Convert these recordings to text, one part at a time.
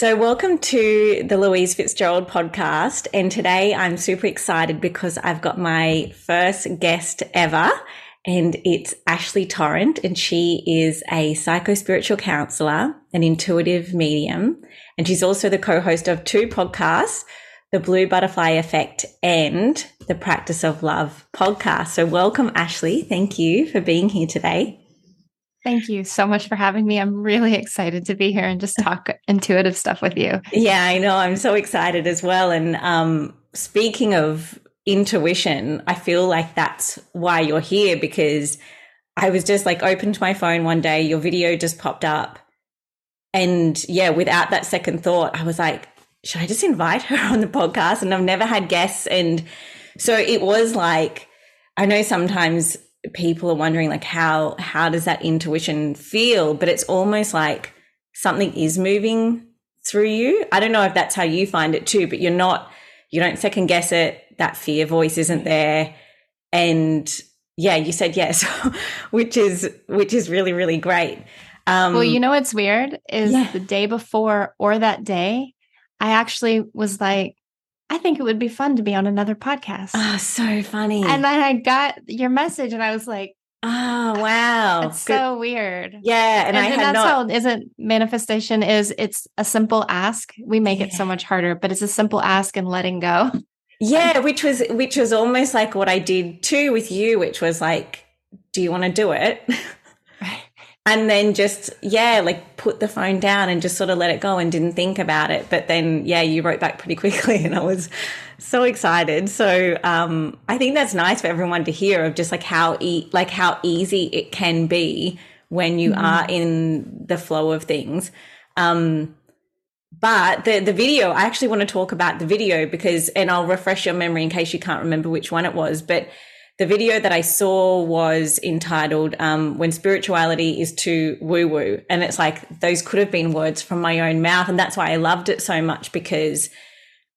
So, welcome to the Louise Fitzgerald podcast. And today I'm super excited because I've got my first guest ever, and it's Ashley Torrent. And she is a psycho spiritual counselor, an intuitive medium, and she's also the co host of two podcasts the Blue Butterfly Effect and the Practice of Love podcast. So, welcome, Ashley. Thank you for being here today. Thank you so much for having me. I'm really excited to be here and just talk intuitive stuff with you. Yeah, I know. I'm so excited as well. And um, speaking of intuition, I feel like that's why you're here because I was just like opened my phone one day, your video just popped up. And yeah, without that second thought, I was like, should I just invite her on the podcast? And I've never had guests. And so it was like, I know sometimes people are wondering like how how does that intuition feel? But it's almost like something is moving through you. I don't know if that's how you find it too but you're not you don't second guess it. That fear voice isn't there. And yeah you said yes which is which is really really great. Um well you know what's weird is yeah. the day before or that day i actually was like I think it would be fun to be on another podcast. Oh, so funny. And then I got your message and I was like, Oh wow. It's Good. so weird. Yeah. And, and I and that's not... how isn't manifestation is it's a simple ask. We make yeah. it so much harder, but it's a simple ask and letting go. Yeah, which was which was almost like what I did too with you, which was like, do you want to do it? and then just yeah like put the phone down and just sort of let it go and didn't think about it. But then yeah you wrote back pretty quickly and i was so excited. So um, i think that's nice for everyone to hear of just like how e- like how easy it can be when you mm-hmm. are in the flow of things. Um, but the the video i actually want to talk about the video because and i'll refresh your memory in case you can't remember which one it was but the video that I saw was entitled um, When Spirituality is Too Woo Woo. And it's like those could have been words from my own mouth. And that's why I loved it so much because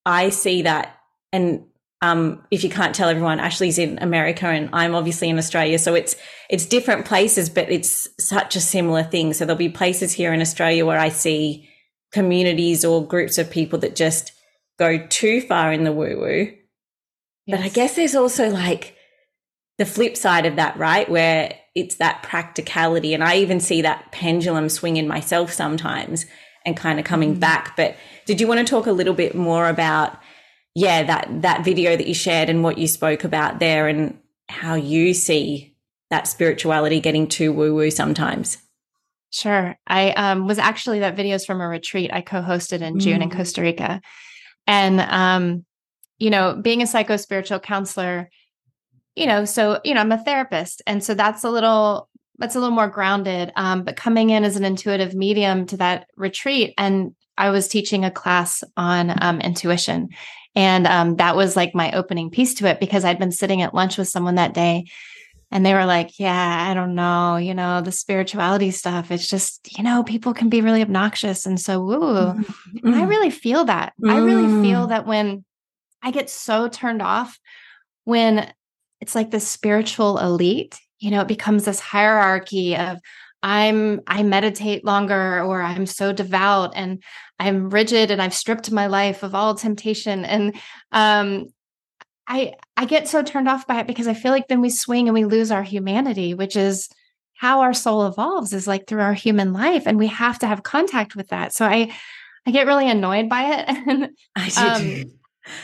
I see that. And um, if you can't tell everyone, Ashley's in America and I'm obviously in Australia. So it's it's different places, but it's such a similar thing. So there'll be places here in Australia where I see communities or groups of people that just go too far in the woo woo. Yes. But I guess there's also like the flip side of that, right? Where it's that practicality. And I even see that pendulum swing in myself sometimes and kind of coming mm-hmm. back. But did you want to talk a little bit more about, yeah, that, that video that you shared and what you spoke about there and how you see that spirituality getting too woo woo sometimes? Sure. I um, was actually that video is from a retreat I co-hosted in June mm. in Costa Rica. And um, you know, being a psycho spiritual counselor, you know, so, you know, I'm a therapist. And so that's a little, that's a little more grounded. Um, but coming in as an intuitive medium to that retreat, and I was teaching a class on um, intuition. And um, that was like my opening piece to it because I'd been sitting at lunch with someone that day and they were like, Yeah, I don't know, you know, the spirituality stuff. It's just, you know, people can be really obnoxious. And so, ooh, mm-hmm. and I mm. really feel that. Mm. I really feel that when I get so turned off when it's like the spiritual elite you know it becomes this hierarchy of i'm i meditate longer or i'm so devout and i'm rigid and i've stripped my life of all temptation. And um i i get so turned off by it because i feel like then we swing and we lose our humanity which is how our soul evolves is like through our human life and we have to have contact with that. So i i get really annoyed by it. And i do um,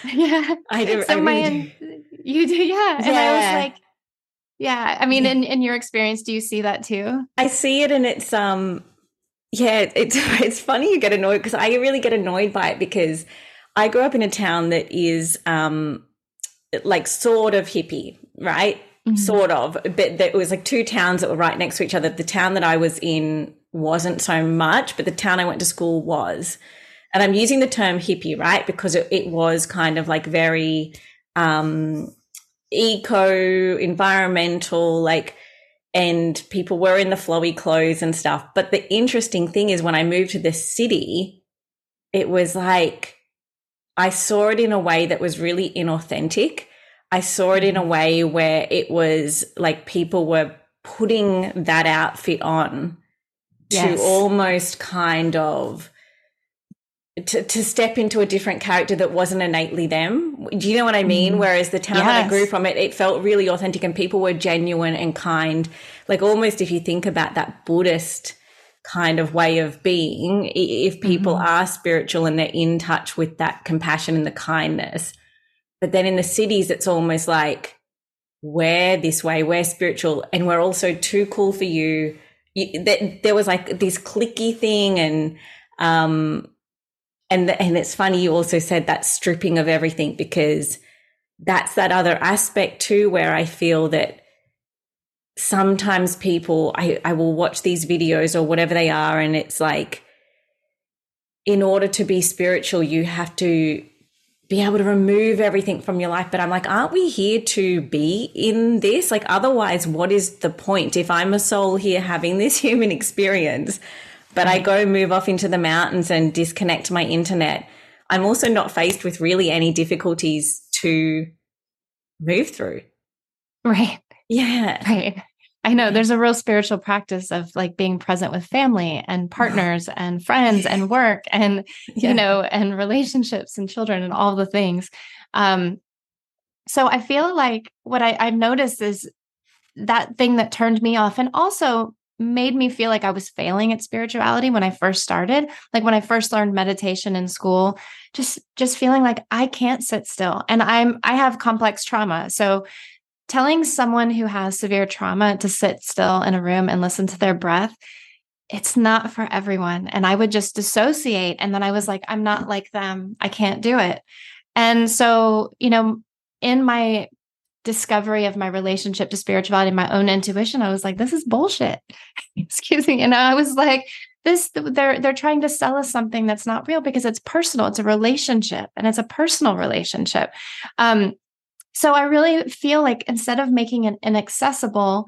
yeah i do so I my do. You do, yeah. And I was like, yeah. I mean, in in your experience, do you see that too? I see it, and it's um, yeah. It's it's funny you get annoyed because I really get annoyed by it because I grew up in a town that is um, like sort of hippie, right? Mm-hmm. Sort of, but there was like two towns that were right next to each other. The town that I was in wasn't so much, but the town I went to school was. And I'm using the term hippie, right? Because it, it was kind of like very um, eco, environmental, like, and people were in the flowy clothes and stuff. But the interesting thing is when I moved to the city, it was like I saw it in a way that was really inauthentic. I saw it in a mm. way where it was like people were putting that outfit on yes. to almost kind of to, to step into a different character that wasn't innately them. Do you know what I mean? Mm. Whereas the town yes. that I grew from, it, it felt really authentic and people were genuine and kind. Like almost if you think about that Buddhist kind of way of being, if people mm-hmm. are spiritual and they're in touch with that compassion and the kindness. But then in the cities, it's almost like, we're this way, we're spiritual, and we're also too cool for you. you that there was like this clicky thing and, um, and and it's funny you also said that stripping of everything because that's that other aspect too where I feel that sometimes people I, I will watch these videos or whatever they are and it's like in order to be spiritual you have to be able to remove everything from your life. But i'm like aren't we here to be in this? Like otherwise what is the point? If i'm a soul here having this human experience but I go move off into the mountains and disconnect my internet, I'm also not faced with really any difficulties to move through. Right. Yeah. Right. I know there's a real spiritual practice of like being present with family and partners and friends and work and yeah. you know and relationships and children and all the things. Um so I feel like what I, I've noticed is that thing that turned me off and also made me feel like I was failing at spirituality when I first started. Like when I first learned meditation in school, just just feeling like I can't sit still. And I'm I have complex trauma. So telling someone who has severe trauma to sit still in a room and listen to their breath, it's not for everyone. And I would just dissociate and then I was like I'm not like them. I can't do it. And so, you know, in my discovery of my relationship to spirituality, my own intuition, I was like, this is bullshit. Excuse me. And I was like, this they're they're trying to sell us something that's not real because it's personal. It's a relationship and it's a personal relationship. Um, so I really feel like instead of making it inaccessible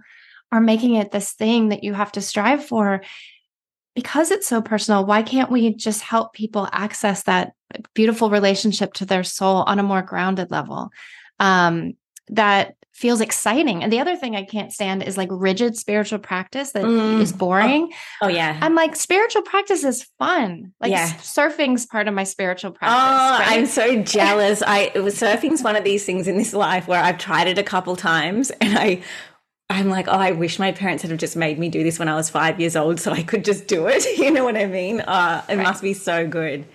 or making it this thing that you have to strive for, because it's so personal, why can't we just help people access that beautiful relationship to their soul on a more grounded level? Um, that feels exciting. And the other thing I can't stand is like rigid spiritual practice that mm. is boring. Oh, oh, yeah. I'm like, spiritual practice is fun. Like yeah. surfing's part of my spiritual practice. Oh, right? I'm so jealous. I was surfing's one of these things in this life where I've tried it a couple times and I I'm like, oh, I wish my parents had just made me do this when I was five years old so I could just do it. You know what I mean? Uh, it right. must be so good.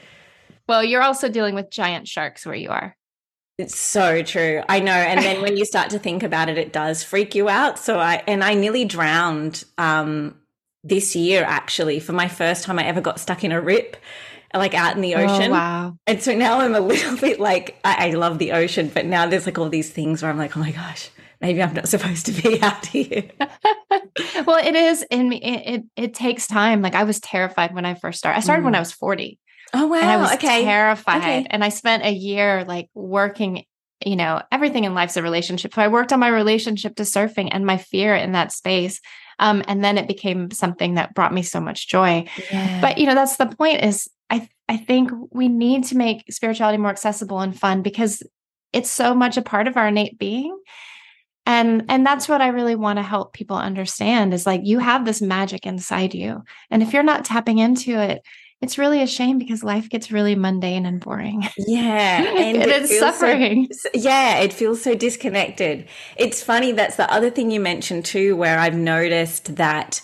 Well, you're also dealing with giant sharks where you are. It's so true. I know. And then when you start to think about it, it does freak you out. So I, and I nearly drowned um, this year actually for my first time I ever got stuck in a rip, like out in the oh, ocean. Oh, wow. And so now I'm a little bit like, I, I love the ocean, but now there's like all these things where I'm like, oh my gosh, maybe I'm not supposed to be out here. well, it is. And it, it, it, takes time. Like I was terrified when I first started. I started mm. when I was 40. Oh wow! And I was okay. terrified, okay. and I spent a year like working. You know, everything in life's a relationship. So I worked on my relationship to surfing and my fear in that space. Um, and then it became something that brought me so much joy. Yeah. But you know, that's the point. Is I I think we need to make spirituality more accessible and fun because it's so much a part of our innate being and and that's what i really want to help people understand is like you have this magic inside you and if you're not tapping into it it's really a shame because life gets really mundane and boring. Yeah. And, and it it's suffering. So, yeah. It feels so disconnected. It's funny. That's the other thing you mentioned too, where I've noticed that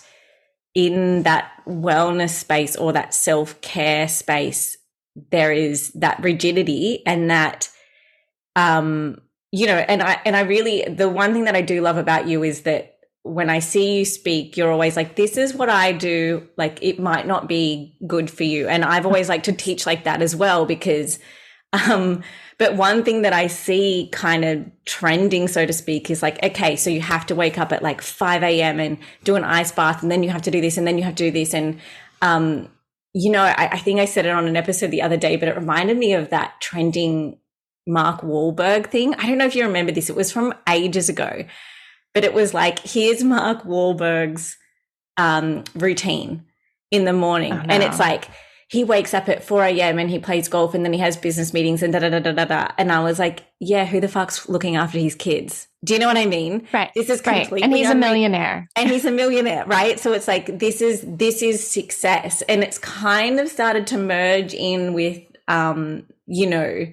in that wellness space or that self care space, there is that rigidity and that, um, you know, and I, and I really, the one thing that I do love about you is that when I see you speak, you're always like, this is what I do. Like, it might not be good for you. And I've always liked to teach like that as well, because, um, but one thing that I see kind of trending, so to speak, is like, okay, so you have to wake up at like 5 a.m. and do an ice bath, and then you have to do this, and then you have to do this. And, um, you know, I, I think I said it on an episode the other day, but it reminded me of that trending Mark Wahlberg thing. I don't know if you remember this. It was from ages ago but it was like, here's Mark Wahlberg's um, routine in the morning. Oh, no. And it's like, he wakes up at 4 a.m. and he plays golf and then he has business meetings and da da da da da da. And I was like, yeah, who the fuck's looking after his kids? Do you know what I mean? Right. This is right. completely And he's a millionaire. and he's a millionaire, right? So it's like this is this is success, and it's kind of started to merge in with, um, you know,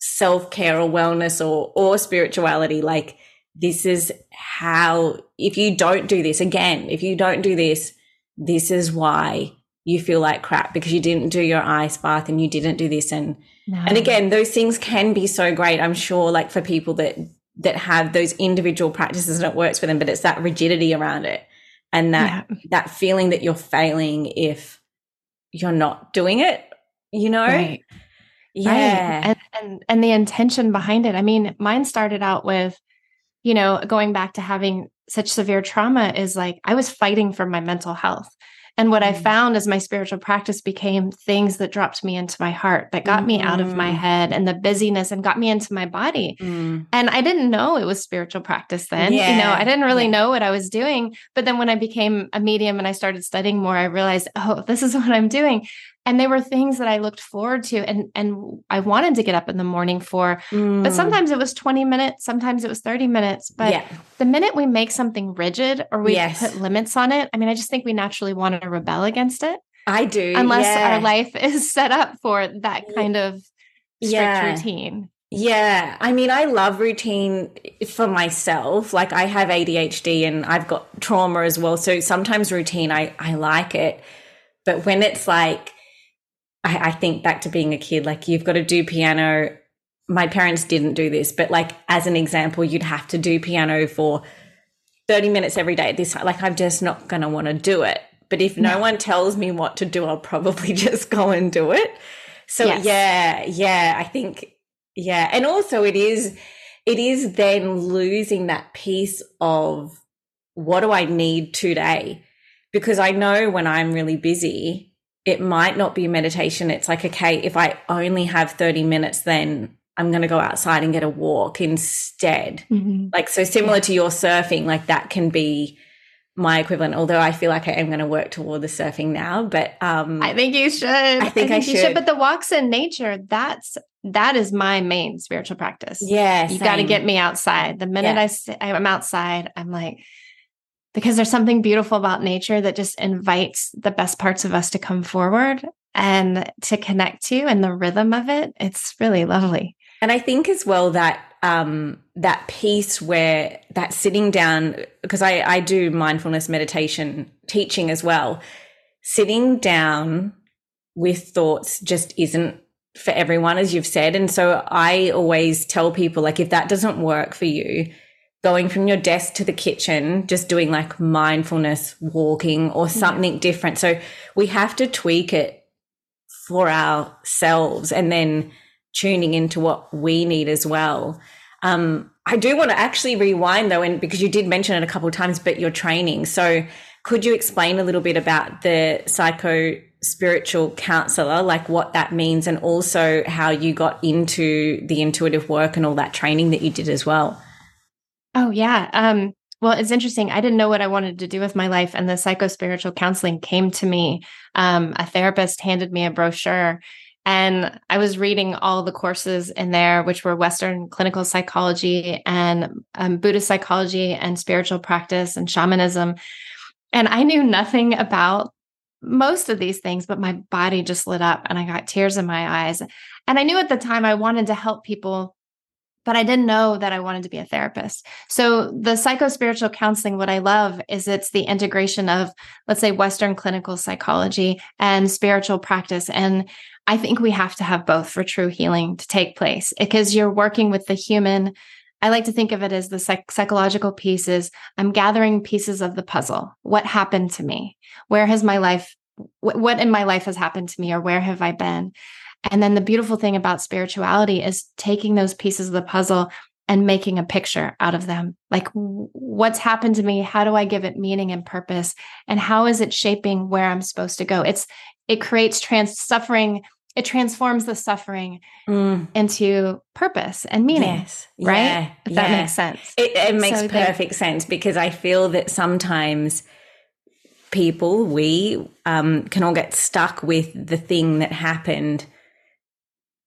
self care or wellness or or spirituality. Like this is how if you don't do this again, if you don't do this, this is why you feel like crap because you didn't do your ice bath and you didn't do this and No. and again those things can be so great i'm sure like for people that that have those individual practices and it works for them but it's that rigidity around it and that Yeah. that feeling that you're failing if you're not doing it you know Right. yeah Right. And, and and the intention behind it. I mean, mine started out with, you know, going back to having such severe trauma is like I was fighting for my mental health. And what I Mm. found as my spiritual practice became things that dropped me into my heart, that got me out of my Mm. head and the busyness and got me into my body. Mm. And I didn't know it was spiritual practice then. You know, I didn't really Yeah. know what I was doing. But then when I became a medium and I started studying more, I realized, oh, this is what I'm doing. And they were things that I looked forward to and and I wanted to get up in the morning for. But Mm. sometimes it was 20 minutes, sometimes it was 30 minutes. But yeah the minute we make something rigid or we Yes. put limits on it, I mean, I just think we naturally want to rebel against it i do unless yeah. our life is set up for that kind of strict Yeah. routine. Yeah, I mean, I love routine for myself. Like, I have ADHD and I've got trauma as well. So sometimes routine, I, I like it. But when it's like, I, I think back to being a kid, like, you've got to do piano. My parents didn't do this, but like, as an example, you'd have to do piano for 30 minutes every day. This, time. like, I'm just not going to want to do it. But if no, No. one tells me what to do, I'll probably just go and do it. So Yes. yeah, yeah, I think yeah. And also it is it is then losing that piece of what do I need today? Because I know when I'm really busy, it might not be meditation. It's like, okay, if I only have 30 minutes, then I'm going to go outside and get a walk instead. Mhm. Like, so similar Yeah. to your surfing, like that can be my equivalent. Although I feel like I am going to work toward the surfing now, but um, I think you should. I think I you should. But the walks in nature, that's that is my main spiritual practice. yeah, you got to get me outside. The minute Yeah. I I'm outside, I'm like, because there's something beautiful about nature that just invites the best parts of us to come forward and to connect to, and the rhythm of it. It's really lovely. And I think as well that um, that piece where that sitting down, because I, I do mindfulness meditation teaching as well, sitting down with thoughts just isn't for everyone, as you've said. And so I always tell people, like, if that doesn't work for you, going from your desk to the kitchen, just doing like mindfulness walking or something different. So we have to tweak it for ourselves and then tuning into what we need as well. Um, I do want to actually rewind though, and because you did mention it a couple of times, but your training. So could you explain a little bit about the psycho spiritual counselor, like what that means, and also how you got into the intuitive work and all that training that you did as well? Oh yeah. Um, well, it's interesting. I didn't know what I wanted to do with my life, and the psycho spiritual counseling came to me. Um, a therapist handed me a brochure, and I was reading all the courses in there, which were Western clinical psychology and um, Buddhist psychology and spiritual practice and shamanism. And I knew nothing about most of these things, but my body just lit up and I got tears in my eyes. And I knew at the time I wanted to help people but I didn't know that I wanted to be a therapist. So the psycho spiritual counseling, what I love is it's the integration of, let's say, Western clinical psychology and spiritual practice. And I think we have to have both for true healing to take place because you're working with the human. I like to think of it as the psych- psychological pieces. I'm gathering pieces of the puzzle. What happened to me? Where has my life, wh- what in my life has happened to me, or where have I been? And then the beautiful thing about spirituality is taking those pieces of the puzzle and making a picture out of them. Like, what's happened to me? How do I give it meaning and purpose? And how is it shaping where I'm supposed to go? It's, it creates trans suffering, it transforms the suffering Mm, into purpose and meaning, yes. right? Yeah, If that yeah. makes sense. It, it makes So perfect sense because I feel that sometimes people, we um, can all get stuck with the thing that happened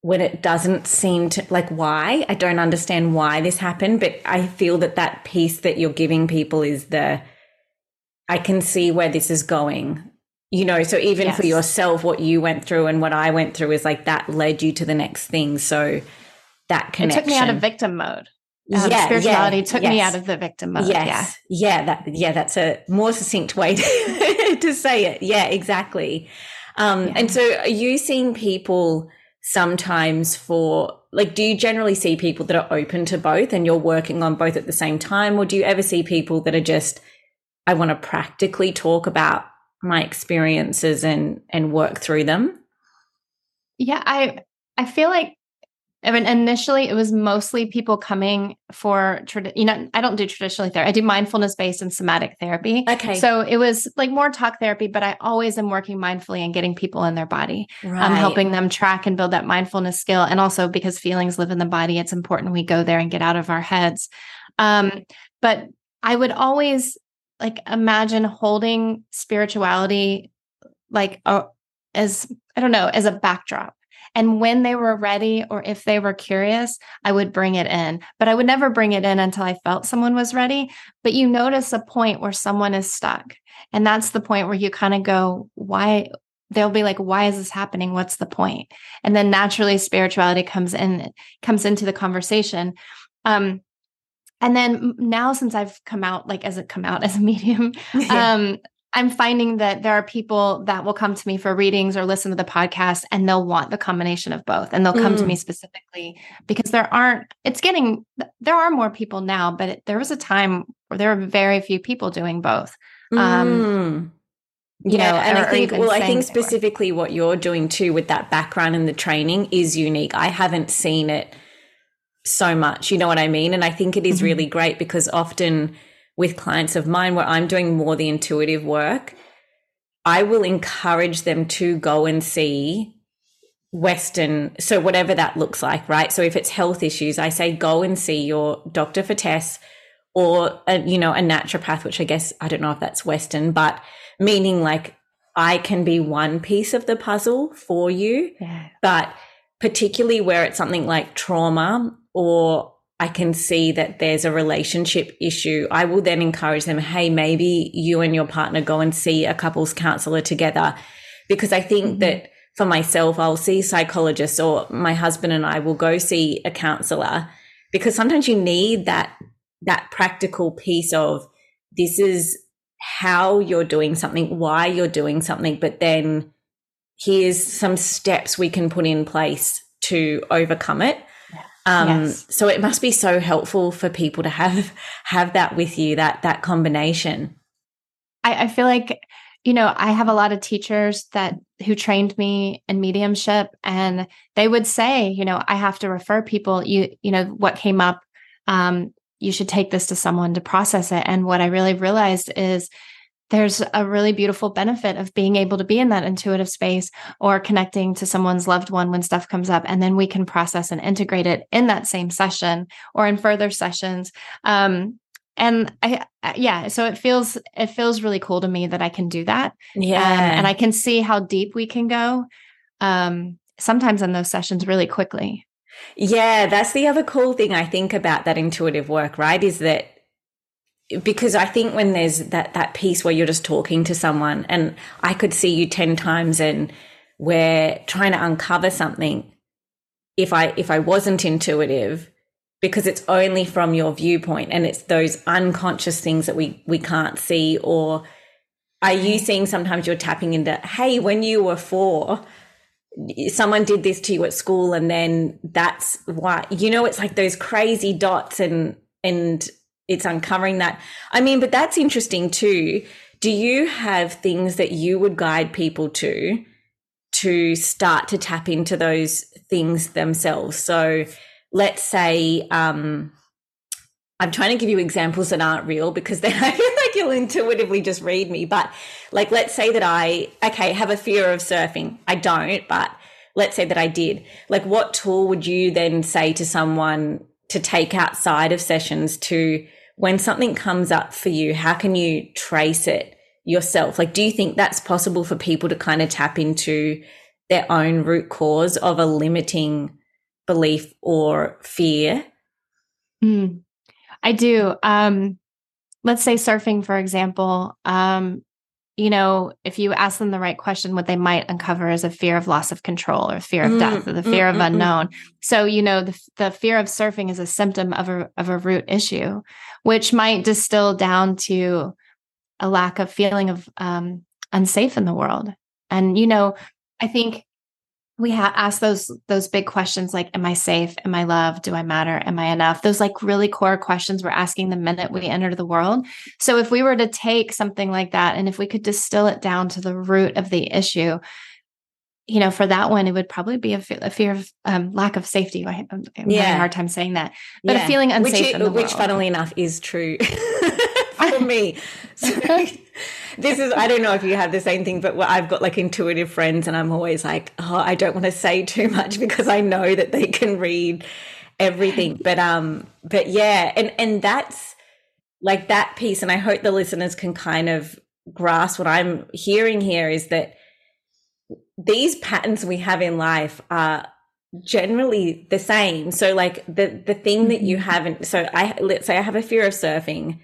when it doesn't seem to like why i don't understand why this happened but i feel that that piece that you're giving people is the i can see where this is going you know so even yes. for yourself what you went through and what i went through is like that led you to the next thing so that connection it took me out of victim mode um, yeah, spirituality yeah, took yes. me out of the victim mode. Yes. Yeah. Yeah. That, yeah. That's a more succinct way to, to say it. Yeah, exactly. Um, yeah. and so are you seeing people sometimes for like do you generally see people that are open to both and you're working on both at the same time or do you ever see people that are just I want to practically talk about my experiences and and work through them? Yeah, I I feel like I mean, initially it was mostly people coming for, you know, I don't do traditionally therapy. I do mindfulness based and somatic therapy. Okay. So it was like more talk therapy, but I always am working mindfully and getting people in their body. Right. I'm helping them track and build that mindfulness skill. And also because feelings live in the body, it's important we go there and get out of our heads. Um, but I would always like imagine holding spirituality like a, as, I don't know, as a backdrop and when they were ready or if they were curious, I would bring it in. But I would never bring it in until I felt someone was ready. But you notice a point where someone is stuck. And that's the point where you kind of go, why? They'll be like, why is this happening? What's the point? And then naturally spirituality comes in, comes into the conversation. Um, and then now since I've come out, like as it come out as a medium, um, I'm finding that there are people that will come to me for readings or listen to the podcast and they'll want the combination of both. And they'll come mm. to me mm. specifically because there aren't, it's getting, there are more people now, but it, there was a time where there were very few people doing both. Um, mm. You yeah, know, and or, I think, well, I think specifically what you're doing too with that background and the training is unique. I haven't seen it so much, you know what I mean? And I think it is mm-hmm. really great because often, with clients of mine where I'm doing more the intuitive work, I will encourage them to go and see Western, so whatever that looks like, right? So if it's health issues, I say go and see your doctor for tests or, a, you know, a naturopath, which I guess, I don't know if that's Western, but meaning like I can be one piece of the puzzle for you. Yeah. But particularly where it's something like trauma or I can see that there's a relationship issue, I will then encourage them, hey, maybe you and your partner go and see a couples counselor together. Because I think mm-hmm. that for myself, I'll see psychologists or my husband and I will go see a counselor because sometimes you need that, that practical piece of this is how you're doing something, why you're doing something, but then here's some steps we can put in place to overcome it. Um, yes. So it must be so helpful for people to have have that with you that that combination. I, I feel like you know I have a lot of teachers that who trained me in mediumship, and they would say, you know, I have to refer people. You you know what came up. Um, you should take this to someone to process it. And what I really realized is there's a really beautiful benefit of being able to be in that intuitive space or connecting to someone's loved one when stuff comes up and then we can process and integrate it in that same session or in further sessions. Um, and i yeah so it feels it feels really cool to me that i can do that yeah um, and i can see how deep we can go um, sometimes in those sessions really quickly. Yeah that's the other cool thing i think about that intuitive work right is that because I think when there's that that piece where you're just talking to someone and I could see you 10 times and we're trying to uncover something if I if I wasn't intuitive because it's only from your viewpoint and it's those unconscious things that we we can't see. Or are you seeing sometimes you're tapping into hey when you were 4 someone did this to you at school and then that's why you know it's like those crazy dots and and it's uncovering that. I mean, but that's interesting too. Do you have things that you would guide people to to start to tap into those things themselves? So let's say, um, I'm trying to give you examples that aren't real because then I feel like you'll intuitively just read me. But like, let's say that I, okay, have a fear of surfing. I don't, but let's say that I did. Like, what tool would you then say to someone to take outside of sessions to when something comes up for you, how can you trace it? yourself? Like, do you think that's possible for people to kind of tap into their own root cause of a limiting belief or fear? Mm, I do. Um, let's say surfing, for example. Um, you know, if you ask them the right question, what they might uncover is a fear of loss of control or fear of mm, death or the fear mm, of mm, mm. unknown. So, you know, the, the fear of surfing is a symptom of a, of a root issue, which might distill down to a lack of feeling of um, unsafe in the world. And, you know, I think we ha- ask those those big questions like am i safe? Am i loved? Do i matter? Am i enough? Those like really core questions we're asking the minute we enter the world. So if we were to take something like that and if we could distill it down to the root of the issue you know for that one it would probably be a, fear of um, lack of safety. I, am yeah. having a hard time saying that but yeah. a feeling unsafe which, the which funnily enough is true me so, this is, I don't know if you have the same thing, but I've got like intuitive friends and I'm always like, oh, I don't want to say too much because I know that they can read everything. But, um, but yeah, and, and that's like that piece. And I hope the listeners can kind of grasp what I'm hearing here is that these patterns we have in life are generally the same. So like the, the thing that you mm-hmm. haven't, so I, let's say I have a fear of surfing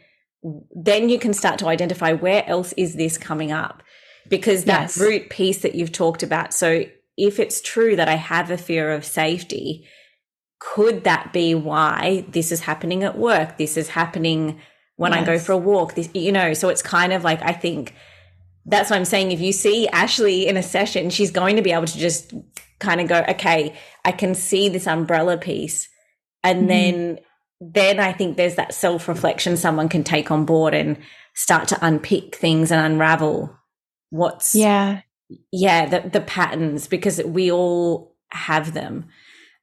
then you can start to identify where else is this coming up because that yes. root piece that you've talked about so if it's true that i have a fear of safety could that be why this is happening at work this is happening when yes. i go for a walk this you know so it's kind of like i think that's what i'm saying if you see ashley in a session she's going to be able to just kind of go okay i can see this umbrella piece and mm-hmm. then then I think there's that self reflection someone can take on board and start to unpick things and unravel what's yeah yeah the the patterns because we all have them.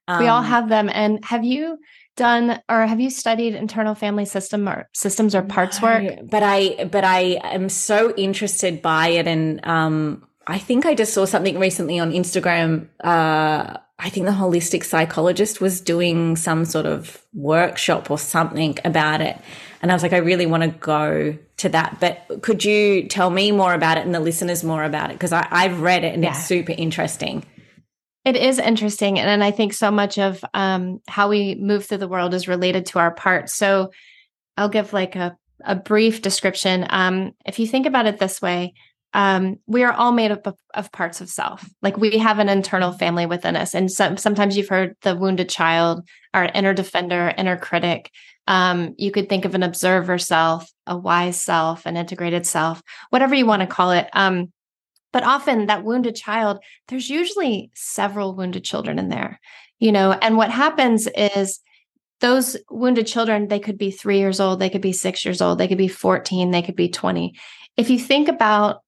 Um, we all um, have them. And have you done or have you studied internal family system or systems or parts no, work? But I but I am so interested by it and um I think I just saw something recently on Instagram uh I think the holistic psychologist was doing some sort of workshop or something about it. And I was like, I really want to go to that. But could you tell me more about it and the listeners more about it? Because I've read it and yeah. it's super interesting. It is interesting. And, and I think so much of um, how we move through the world is related to our parts. So I'll give like a, a brief description. Um, if you think about it this way, um, we are all made up of, of, parts of self. Like we have an internal family within us. And so, sometimes you've heard the wounded child, our inner defender, inner critic. Um, you could think of an observer self, a wise self, an integrated self, whatever you want to call it. Um, but often that wounded child, there's usually several wounded children in there, you know, and what happens is those wounded children, they could be three years old, they could be six years old, they could be 14, they could be 20. If you think about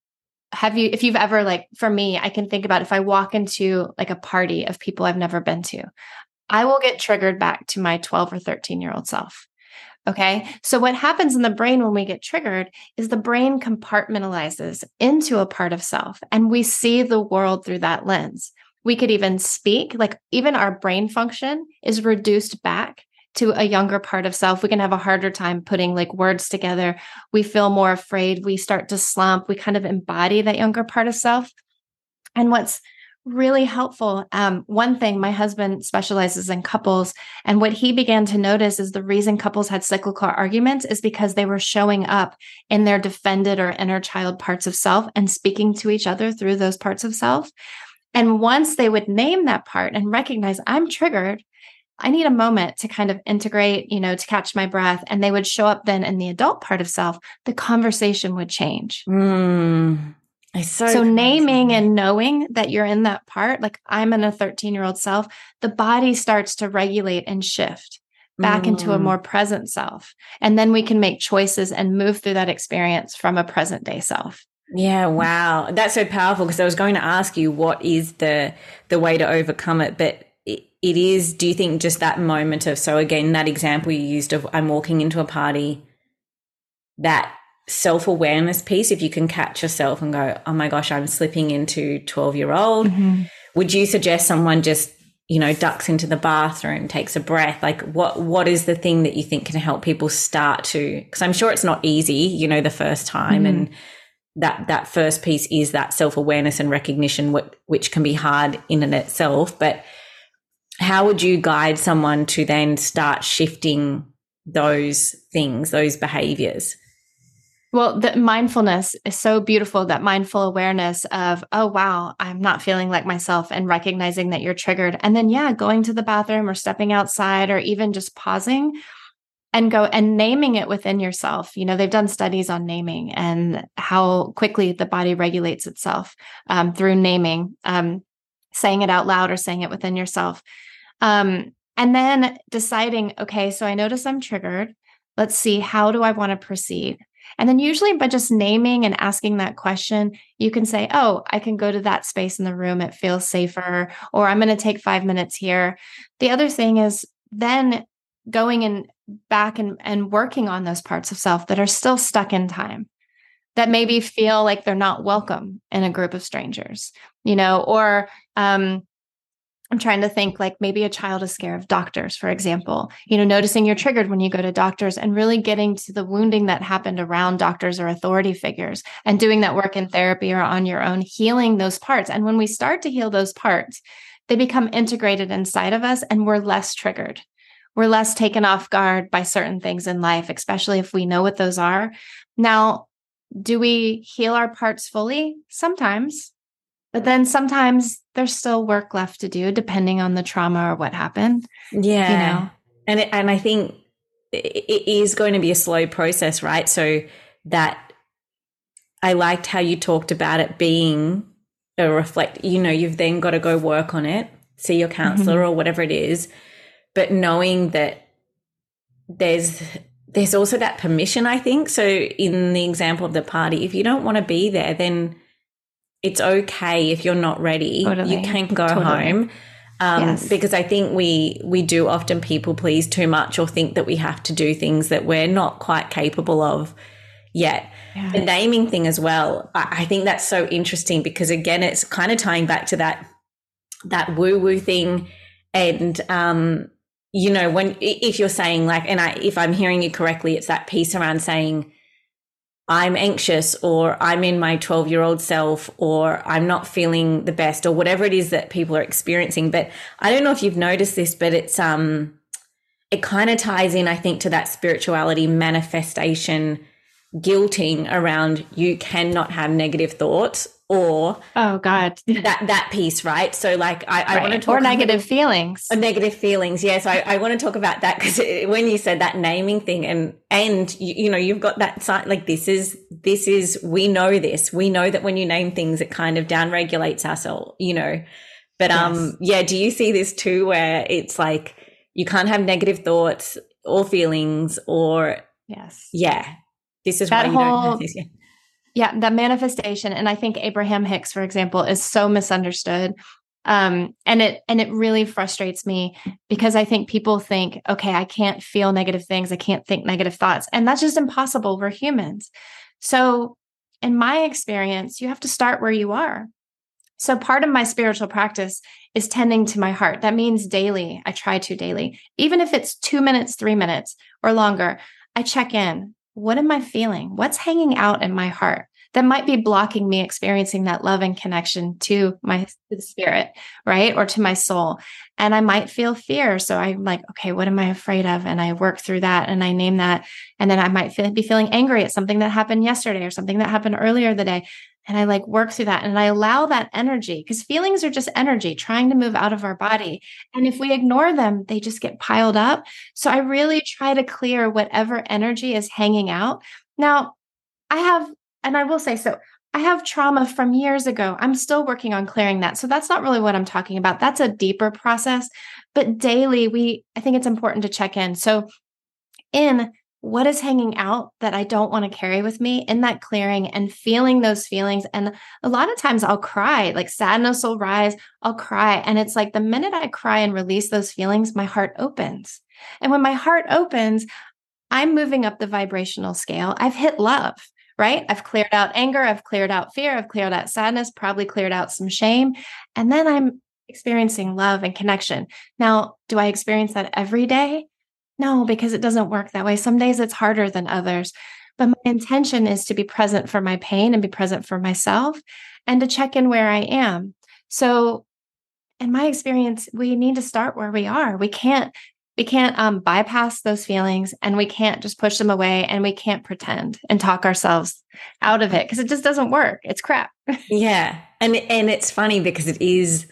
have you if you've ever like for me i can think about if i walk into like a party of people i've never been to i will get triggered back to my 12 or 13 year old self okay? So what happens in the brain when we get triggered is the brain compartmentalizes into a part of self and we see the world through that lens. We could even speak like even our brain function is reduced back to a younger part of self, we can have a harder time putting like words together. We feel more afraid. We start to slump. We kind of embody that younger part of self. And what's really helpful. Um, one thing, my husband specializes in couples, and what he began to notice is the reason couples had cyclical arguments is because they were showing up in their defended or inner child parts of self and speaking to each other through those parts of self. And once they would name that part and recognize I'm triggered, I need a moment to kind of integrate, you know, to catch my breath. And they would show up then in the adult part of self, the conversation would change. Mm, so, so naming and knowing that you're in that part, like I'm in a 13 year old self, the body starts to regulate and shift back mm. into a mm. more present self. And then we can make choices and move through that experience from a present day self. Yeah, wow. That's so powerful because I was going to ask you what is the the way to overcome it, but it is, do you think just that moment of, so again, that example you used of I'm walking into a party, that self awareness piece, if you can catch yourself and go, oh my gosh, I'm slipping into 12 year old, mm-hmm. would you suggest someone just, you know, ducks into the bathroom, takes a breath? Like, what what is the thing that you think can help people start to? Because I'm sure it's not easy, you know, the first time, mm-hmm. and that that first piece is that self-awareness and recognition which can be hard in and itself but how would you guide someone to then start shifting those things those behaviors well, the mindfulness is so beautiful that mindful awareness of, oh, wow, I'm not feeling like myself and recognizing that you're triggered. And then, yeah, going to the bathroom or stepping outside or even just pausing and go and naming it within yourself. You know, they've done studies on naming and how quickly the body regulates itself um, through naming, um, saying it out loud or saying it within yourself. Um, and then deciding, okay, so I notice I'm triggered. Let's see, how do I want to proceed? And then usually by just naming and asking that question, you can say, Oh, I can go to that space in the room. It feels safer, or I'm going to take five minutes here. The other thing is then going and back and, and working on those parts of self that are still stuck in time that maybe feel like they're not welcome in a group of strangers, you know, or um, I'm trying to think like maybe a child is scared of doctors, for example, you know, noticing you're triggered when you go to doctors and really getting to the wounding that happened around doctors or authority figures and doing that work in therapy or on your own, healing those parts. And when we start to heal those parts, they become integrated inside of us and we're less triggered. We're less taken off guard by certain things in life, especially if we know what those are. Now, do we heal our parts fully? Sometimes. But then sometimes there's still work left to do depending on the trauma or what happened. Yeah. You know. And it, and I think it is going to be a slow process, right? So that I liked how you talked about it being a reflect, you know, you've then got to go work on it, see your counselor mm-hmm. or whatever it is, but knowing that there's there's also that permission, I think. So in the example of the party, if you don't want to be there, then it's okay if you're not ready. Totally. You can go totally. home. Um, yes. because I think we we do often people please too much or think that we have to do things that we're not quite capable of yet. Yeah. The naming thing as well, I, I think that's so interesting because again, it's kind of tying back to that that woo woo thing, and um, you know when if you're saying like, and I if I'm hearing you correctly, it's that piece around saying I'm anxious or I'm in my 12 year old self or I'm not feeling the best or whatever it is that people are experiencing. But I don't know if you've noticed this, but it's, um, it kind of ties in, I think, to that spirituality manifestation guilting around you cannot have negative thoughts or oh god. that that piece right? So like i, I right. want to talk or negative about, feelings. Or negative feelings yes. Yeah, so I, I want to talk about that because when you said that naming thing and and you, you know you've got that side like this is this is we know this. We know that when you name things it kind of down regulates ourselves you know? But um, yes. um yeah do you see this too where it's like you can't have negative thoughts or feelings or yes. Yeah this is that whole, don't have this yeah yeah, the manifestation. And I think Abraham Hicks, for example, is so misunderstood. Um, and it and it really frustrates me because I think people think, okay, I can't feel negative things, I can't think negative thoughts. And that's just impossible. We're humans. So in my experience, you have to start where you are. So part of my spiritual practice is tending to my heart. That means daily. I try to daily. Even if it's two minutes, three minutes, or longer, I check in what am I feeling? What's hanging out in my heart that might be blocking me experiencing that love and connection to my to spirit, right? Or to my soul. And I might feel fear. So I'm like, okay, what am I afraid of? And I work through that and I name that. And then I might feel, be feeling angry at something that happened yesterday or something that happened earlier the day and I like work through that and I allow that energy because feelings are just energy trying to move out of our body. And if we ignore them, they just get piled up. So I really try to clear whatever energy is hanging out. Now, I have, and I will say so, I have trauma from years ago. I'm still working on clearing that. So that's not really what I'm talking about. That's a deeper process. But daily, we, I think it's important to check in. So in what is hanging out that I don't want to carry with me in that clearing and feeling those feelings. And a lot of times I'll cry, like sadness will rise, I'll cry. And it's like the minute I cry and release those feelings, my heart opens. And when my heart opens, I'm moving up the vibrational scale. I've hit love, right? I've cleared out anger, I've cleared out fear, I've cleared out sadness, probably cleared out some shame. And then I'm experiencing love and connection. Now, do I experience that every day? No, because it doesn't work that way. Some days it's harder than others. but my intention is to be present for my pain and be present for myself and to check in where I am. So, in my experience, we need to start where we are. We can't we can't um, bypass those feelings and we can't just push them away and we can't pretend and talk ourselves out of it because it just doesn't work it's crap yeah and and it's funny because it is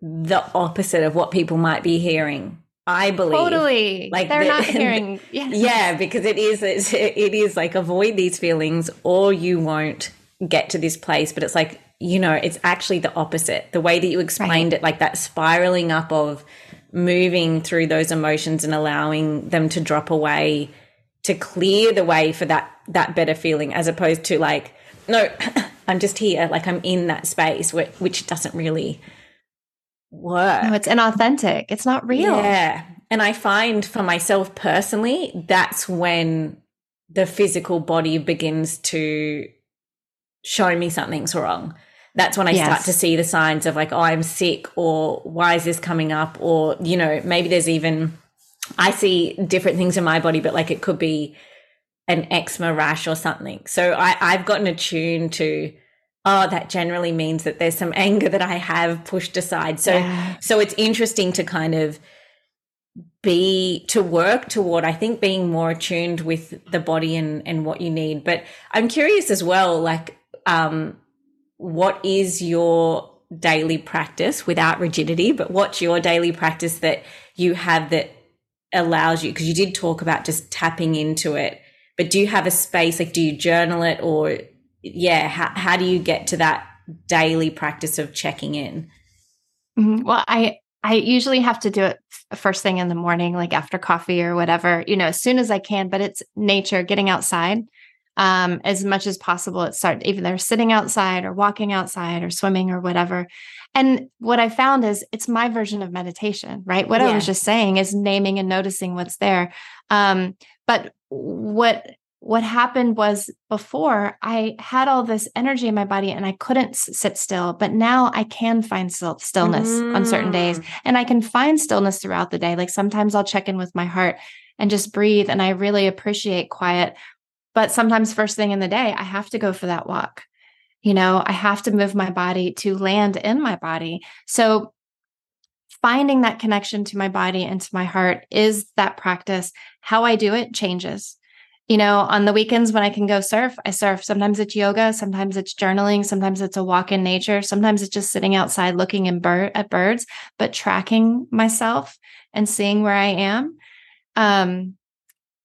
the opposite of what people might be hearing I believe totally. like they're the, not hearing yeah. yeah because it is it is like avoid these feelings or you won't get to this place. But it's like you know it's actually the opposite. The way that you explained right. it like that spiraling up of moving through those emotions and allowing them to drop away to clear the way for that that better feeling as opposed to like no i'm just here. Like i'm in that space which, which doesn't really work no it's inauthentic it's not real yeah and i find for myself personally that's when the physical body begins to show me something's wrong that's when I yes. start to see the signs of like, oh, I'm sick, or why is this coming up? Or, you know, maybe there's even, I see different things in my body, but like it could be an eczema rash or something. So I, I've gotten attuned to, oh, that generally means that there's some anger that I have pushed aside. So, yeah. so it's interesting to kind of, be to work toward i think being more attuned with the body and and what you need but i'm curious as well like um what is your daily practice without rigidity, but what's your daily practice that you have that allows you? Because you did talk about just tapping into it, but do you have a space? Like, do you journal it or, yeah, how, how do you get to that daily practice of checking in? Mm-hmm. Well, I, I usually have to do it first thing in the morning, like after coffee or whatever, you know, as soon as I can, but it's nature, getting outside um, as much as possible at start even they're sitting outside or walking outside or swimming or whatever and what i found is it's my version of meditation right what yeah. i was just saying is naming and noticing what's there um, but what what happened was before I had all this energy in my body and I couldn't sit still, but now I can find still, stillness mm. on certain days mm. and I can find stillness throughout the day. Like sometimes I'll check in with my heart and just breathe. And I really appreciate quiet but sometimes, first thing in the day, I have to go for that walk. You know, I have to move my body to land in my body. So, finding that connection to my body and to my heart is that practice. How I do it changes. You know, on the weekends when I can go surf, I surf. Sometimes it's yoga, sometimes it's journaling, sometimes it's a walk in nature, sometimes it's just sitting outside looking in bird, at birds, but tracking myself and seeing where I am. Um,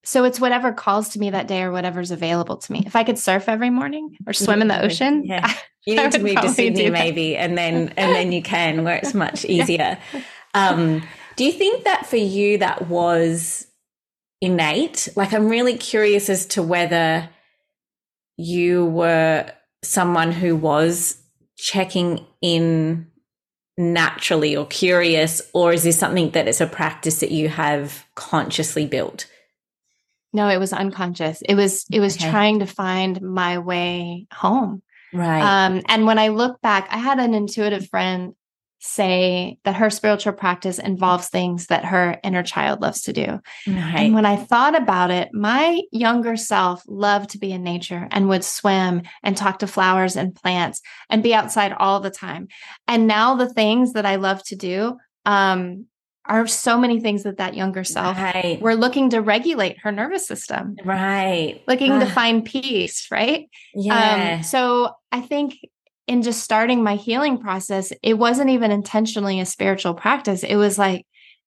so it's whatever calls to me that day or whatever's available to me. If I could surf every morning or swim in the ocean, yeah. you need to move to Sydney maybe, and then and then you can where it's much easier. Um, do you think that for you that was innate? Like, I'm really curious as to whether you were someone who was checking in naturally or curious, or is this something that is a practice that you have consciously built? No, it was unconscious. It was it was okay. trying to find my way home. Right. Um, and when I look back, I had an intuitive friend say that her spiritual practice involves things that her inner child loves to do. Right. And when I thought about it, my younger self loved to be in nature and would swim and talk to flowers and plants and be outside all the time. And now the things that I love to do um, are so many things that that younger self right. we're looking to regulate her nervous system right looking to find peace right yeah um, so i think in just starting my healing process it wasn't even intentionally a spiritual practice it was like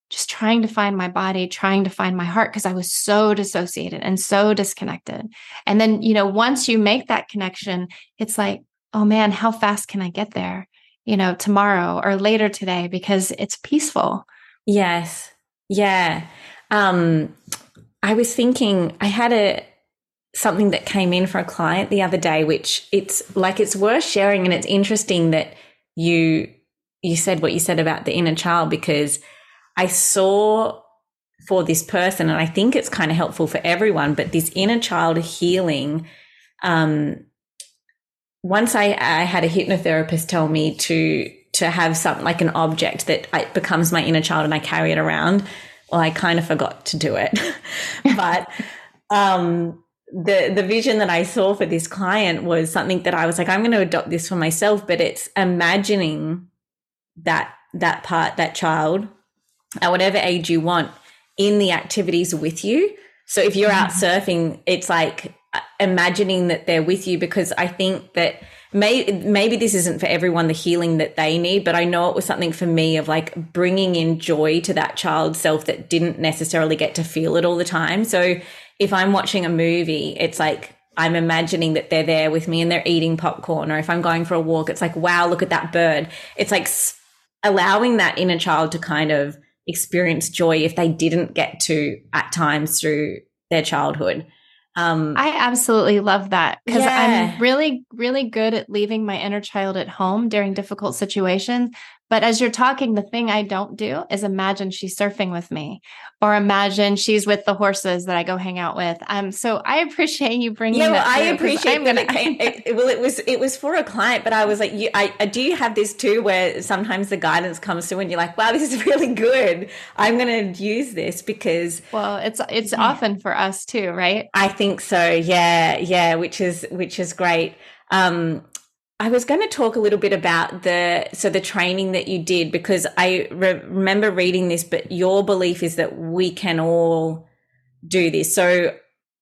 just trying to find my body trying to find my heart because i was so dissociated and so disconnected and then you know once you make that connection it's like oh man how fast can i get there you know tomorrow or later today because it's peaceful Yes. Yeah. Um, I was thinking I had a something that came in for a client the other day, which it's like it's worth sharing, and it's interesting that you you said what you said about the inner child because I saw for this person, and I think it's kind of helpful for everyone, but this inner child healing. Um, once I, I had a hypnotherapist tell me to to have something like an object that it becomes my inner child and I carry it around. Well, I kind of forgot to do it. but um, the the vision that I saw for this client was something that I was like, I'm going to adopt this for myself, but it's imagining that that part, that child, at whatever age you want, in the activities with you. So if you're out mm-hmm. surfing, it's like uh, imagining that they're with you because I think that may, maybe this isn't for everyone the healing that they need, but I know it was something for me of like bringing in joy to that child self that didn't necessarily get to feel it all the time. So if I'm watching a movie, it's like I'm imagining that they're there with me and they're eating popcorn. Or if I'm going for a walk, it's like, wow, look at that bird. It's like allowing that inner child to kind of experience joy if they didn't get to at times through their childhood. Um, I absolutely love that because yeah. I'm really, really good at leaving my inner child at home during difficult situations. But as you're talking, the thing I don't do is imagine she's surfing with me or imagine she's with the horses that I go hang out with. Um, so I appreciate you bringing. Yeah, well, I appreciate that. Gonna, it it, well, it was it was for a client, but I was like, you, I, I do you have this too, where sometimes the guidance comes through and you're like, wow, this is really good. I'm going to use this because. Well, it's it's yeah. often for us too, right? I think so. Yeah, yeah, which is which is great. Um, I was going to talk a little bit about the so the training that you did because I re- remember reading this, but your belief is that we can all do this. So,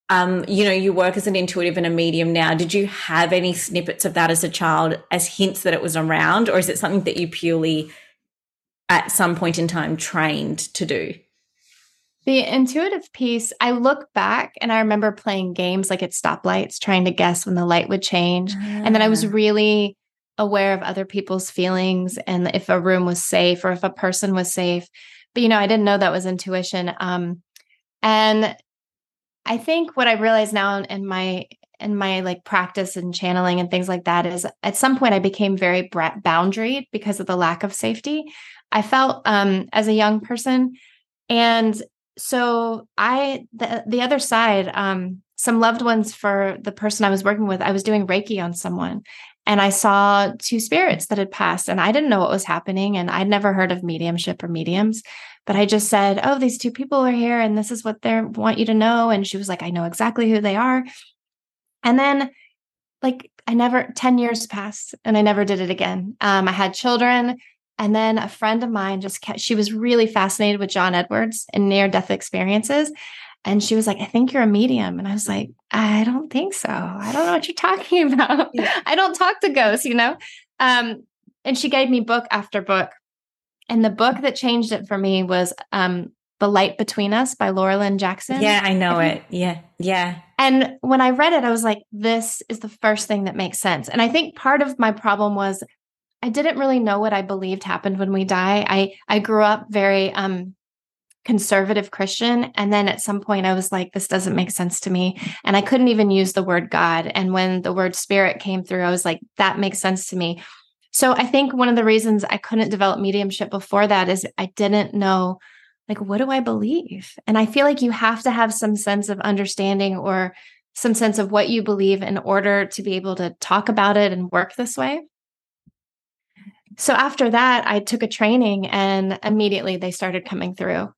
um, you know, you work as an intuitive and a medium now. Did you have any snippets of that as a child, as hints that it was around, or is it something that you purely, at some point in time, trained to do? The intuitive piece, I look back and I remember playing games like at stoplights, trying to guess when the light would change. And then I was ah. really aware of other people's feelings and if a room was safe or if a person was safe. But, you know, I didn't know that was intuition. Um, and I think what I realize now in my in my like practice and channeling and things like that is at some point I became very boundaried because of the lack of safety. I felt um, as a young person and so I the the other side, um, some loved ones for the person I was working with, I was doing Reiki on someone and I saw two spirits that had passed and I didn't know what was happening and I'd never heard of mediumship or mediums but I just said oh these two people are here and this is what they want you to know and she was like I know exactly who they are. And then like I never 10 years passed and I never did it again. Um, I had children and then a friend of mine just kept, she was really fascinated with John Edwards and near death experiences. And she was like, I think you're a medium. And I was like, I don't think so. I don't know what you're talking about. Yeah. I don't talk to ghosts, you know? Um, and she gave me book after book. And the book that changed it for me was um, The Light Between Us by Laura Lynne Jackson. Yeah, I know it. Yeah. Yeah. And when I read it, I was like, this is the first thing that makes sense. And I think part of my problem was I didn't really know what I believed happened when we die. I I grew up very um conservative Christian and then at some point I was like this doesn't make sense to me and I couldn't even use the word God and when the word spirit came through I was like that makes sense to me. So I think one of the reasons I couldn't develop mediumship before that is I didn't know like what do I believe? And I feel like you have to have some sense of understanding or some sense of what you believe in order to be able to talk about it and work this way so after that, I took a training and immediately they started coming through.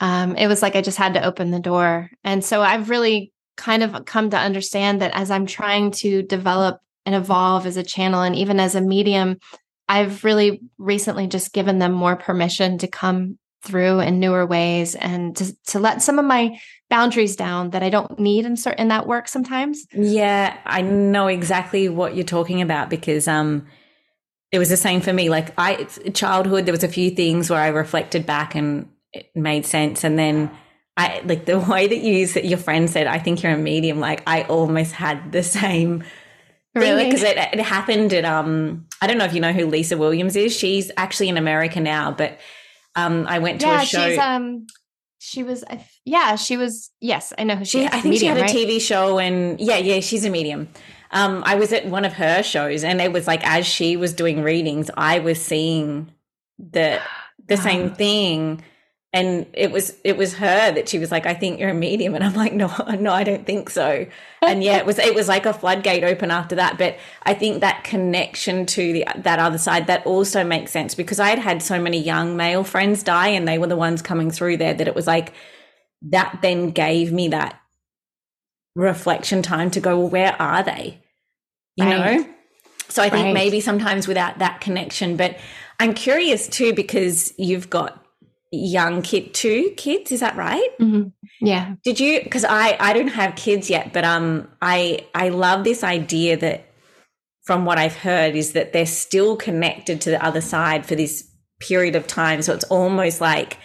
Um, it was like I just had to open the door. And so I've really kind of come to understand that as I'm trying to develop and evolve as a channel and even as a medium, I've really recently just given them more permission to come through in newer ways and to, to let some of my boundaries down that I don't need in certain in that work sometimes. Yeah, I know exactly what you're talking about because um it was the same for me. Like I, childhood, there was a few things where I reflected back and it made sense. And then I, like the way that you that your friend said, I think you're a medium. Like I almost had the same really because it, it happened at, um, I don't know if you know who Lisa Williams is. She's actually in America now, but, um, I went to yeah, a show. She's, um, she was, yeah, she was, yes, I know who she, she is. I think medium, she had a right? TV show and yeah, yeah, she's a medium. Um, I was at one of her shows, and it was like as she was doing readings, I was seeing the the same thing. And it was it was her that she was like i think you're a medium. And i'm like no no i don't think so. And yeah it was it was like a floodgate open after that. But i think that connection to the that other side that also makes sense because i had had so many young male friends die and they were the ones coming through there that it was like that then gave me that reflection time to go, well, where are they? You right. know? So I think right. maybe sometimes without that connection, but I'm curious too because you've got young kid two kids is that right mm-hmm. yeah did you because i i don't have kids yet but um i i love this idea that from what i've heard is that they're still connected to the other side for this period of time so it's almost like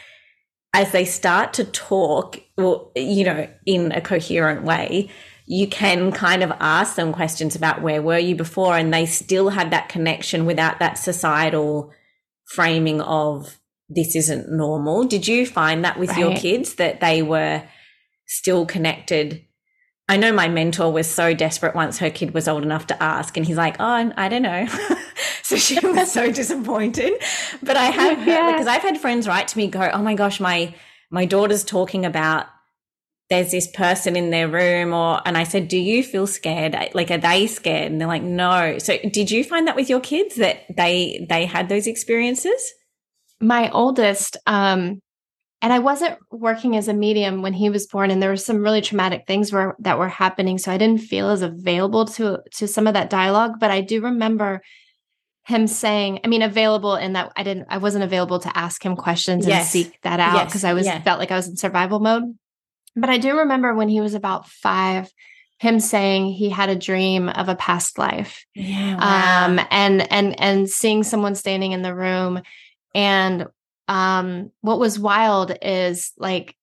as they start to talk well you know in a coherent way you can kind of ask them questions about where were you before and they still have that connection without that societal framing of this isn't normal. Did you find that with right. your kids that they were still connected? I know my mentor was so desperate once her kid was old enough to ask, and he's like, "Oh, I don't know." so she was so disappointed. But I have yeah. because I've had friends write to me, go, "Oh my gosh, my my daughter's talking about there's this person in their room or and I said, "Do you feel scared? Like are they scared?" And they're like, "No." So did you find that with your kids that they they had those experiences? My oldest um and I wasn't working as a medium when he was born and there were some really traumatic things were that were happening so I didn't feel as available to to some of that dialogue, but I do remember him saying, I mean, available in that I didn't, I wasn't available to ask him questions yes. and seek that out because yes. I was yeah. felt like I was in survival mode. But I do remember when he was about five, him saying he had a dream of a past life. Yeah. Wow. Um, and and and seeing someone standing in the room. And um, what was wild is like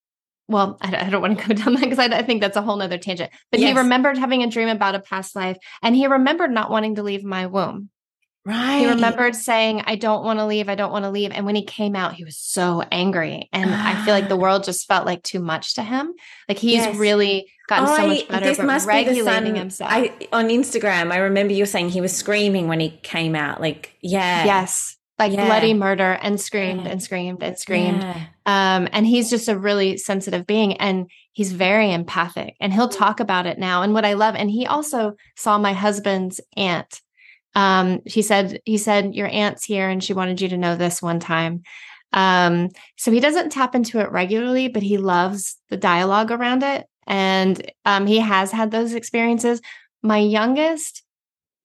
well, I, I, don't want to go down that because I, I, think that's a whole nother tangent. But yes. he remembered having a dream about a past life and he remembered not wanting to leave my womb. Right. He remembered saying, I don't want to leave. I don't want to leave. And when he came out, he was so angry. And I feel like the world just felt like too much to him. Like he's yes. really gotten so much better this must regulating be the himself. I, on Instagram, I remember you saying he was screaming when he came out. Like, yeah. Yes. Like yeah. bloody murder and screamed yeah. and screamed and screamed. Yeah. Um, and he's just a really sensitive being and he's very empathic and he'll talk about it now. And what I love, and he also saw my husband's aunt um, he said, he said, your aunt's here and she wanted you to know this one time. Um, so he doesn't tap into it regularly, but he loves the dialogue around it. And um, he has had those experiences. My youngest,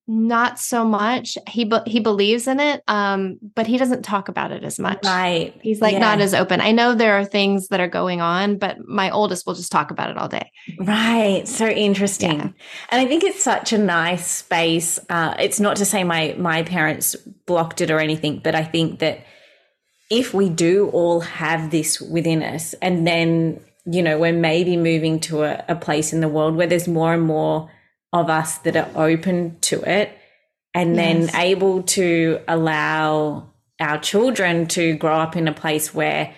not so much. He be- he believes in it um but he doesn't talk about it as much. Right. He's like yeah. not as open. I know there are things that are going on but my oldest will just talk about it all day. Right. So interesting. Yeah. and i think it's such a nice space uh it's not to say my my parents blocked it or anything but i think that if we do all have this within us and then you know we're maybe moving to a, a place in the world where there's more and more of us that are open to it and yes. then able to allow our children to grow up in a place where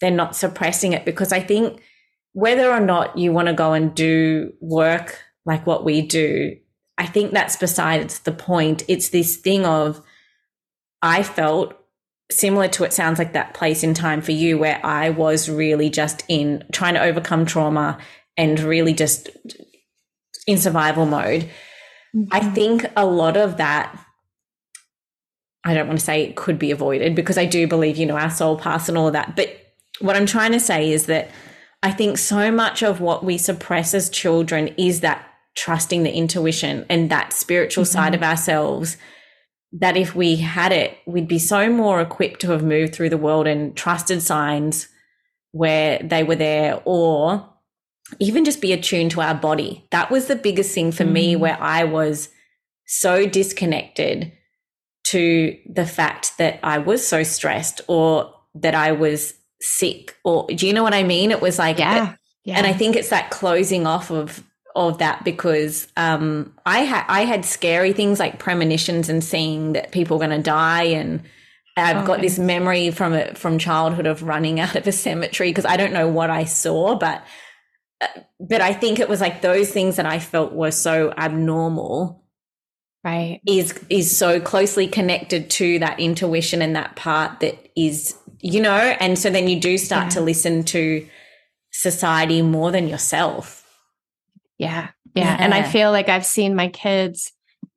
they're not suppressing it because I think whether or not you want to go and do work like what we do, I think that's besides the point. It's this thing of I felt similar to it sounds like that place in time for you where I was really just in trying to overcome trauma and really just in survival mode. Mm-hmm. I think a lot of that, I don't want to say it could be avoided because I do believe, you know, our soul pass and all of that. But what I'm trying to say is that I think so much of what we suppress as children is that trusting the intuition and that spiritual mm-hmm. side of ourselves that if we had it, we'd be so more equipped to have moved through the world and trusted signs where they were there or even just be attuned to our body. That was the biggest thing for mm. me where I was so disconnected to the fact that I was so stressed or that I was sick or do you know what I mean? It was like yeah. yeah. And I think it's that closing off of of that because um, I had I had scary things like premonitions and seeing that people were going to die and I've okay. got this memory from it from childhood of running out of a cemetery because I don't know what I saw but but I think it was like those things that I felt were so abnormal right is is so closely connected to that intuition and that part that is you know and so then you do start yeah. to listen to society more than yourself yeah, yeah yeah and I feel like I've seen my kids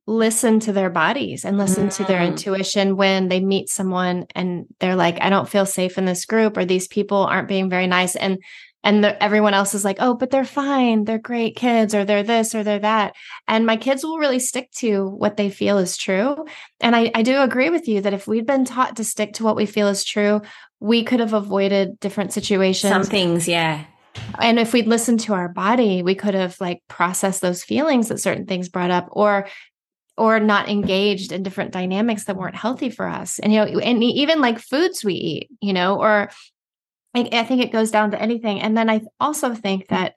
listen to their bodies and listen mm. to their mm. intuition when they meet someone and they're like I don't feel safe in this group or these people aren't being very nice and and the, everyone else is like, oh, but they're fine. They're great kids, or they're this, or they're that. And my kids will really stick to what they feel is true. And I, I do agree with you that if we'd been taught to stick to what we feel is true, we could have avoided different situations. Some things, yeah. And if we'd listened to our body, we could have like processed those feelings that certain things brought up, or or not engaged in different dynamics that weren't healthy for us. And you know, and even like foods we eat, you know, or I, I think it goes down to anything. And then I also think that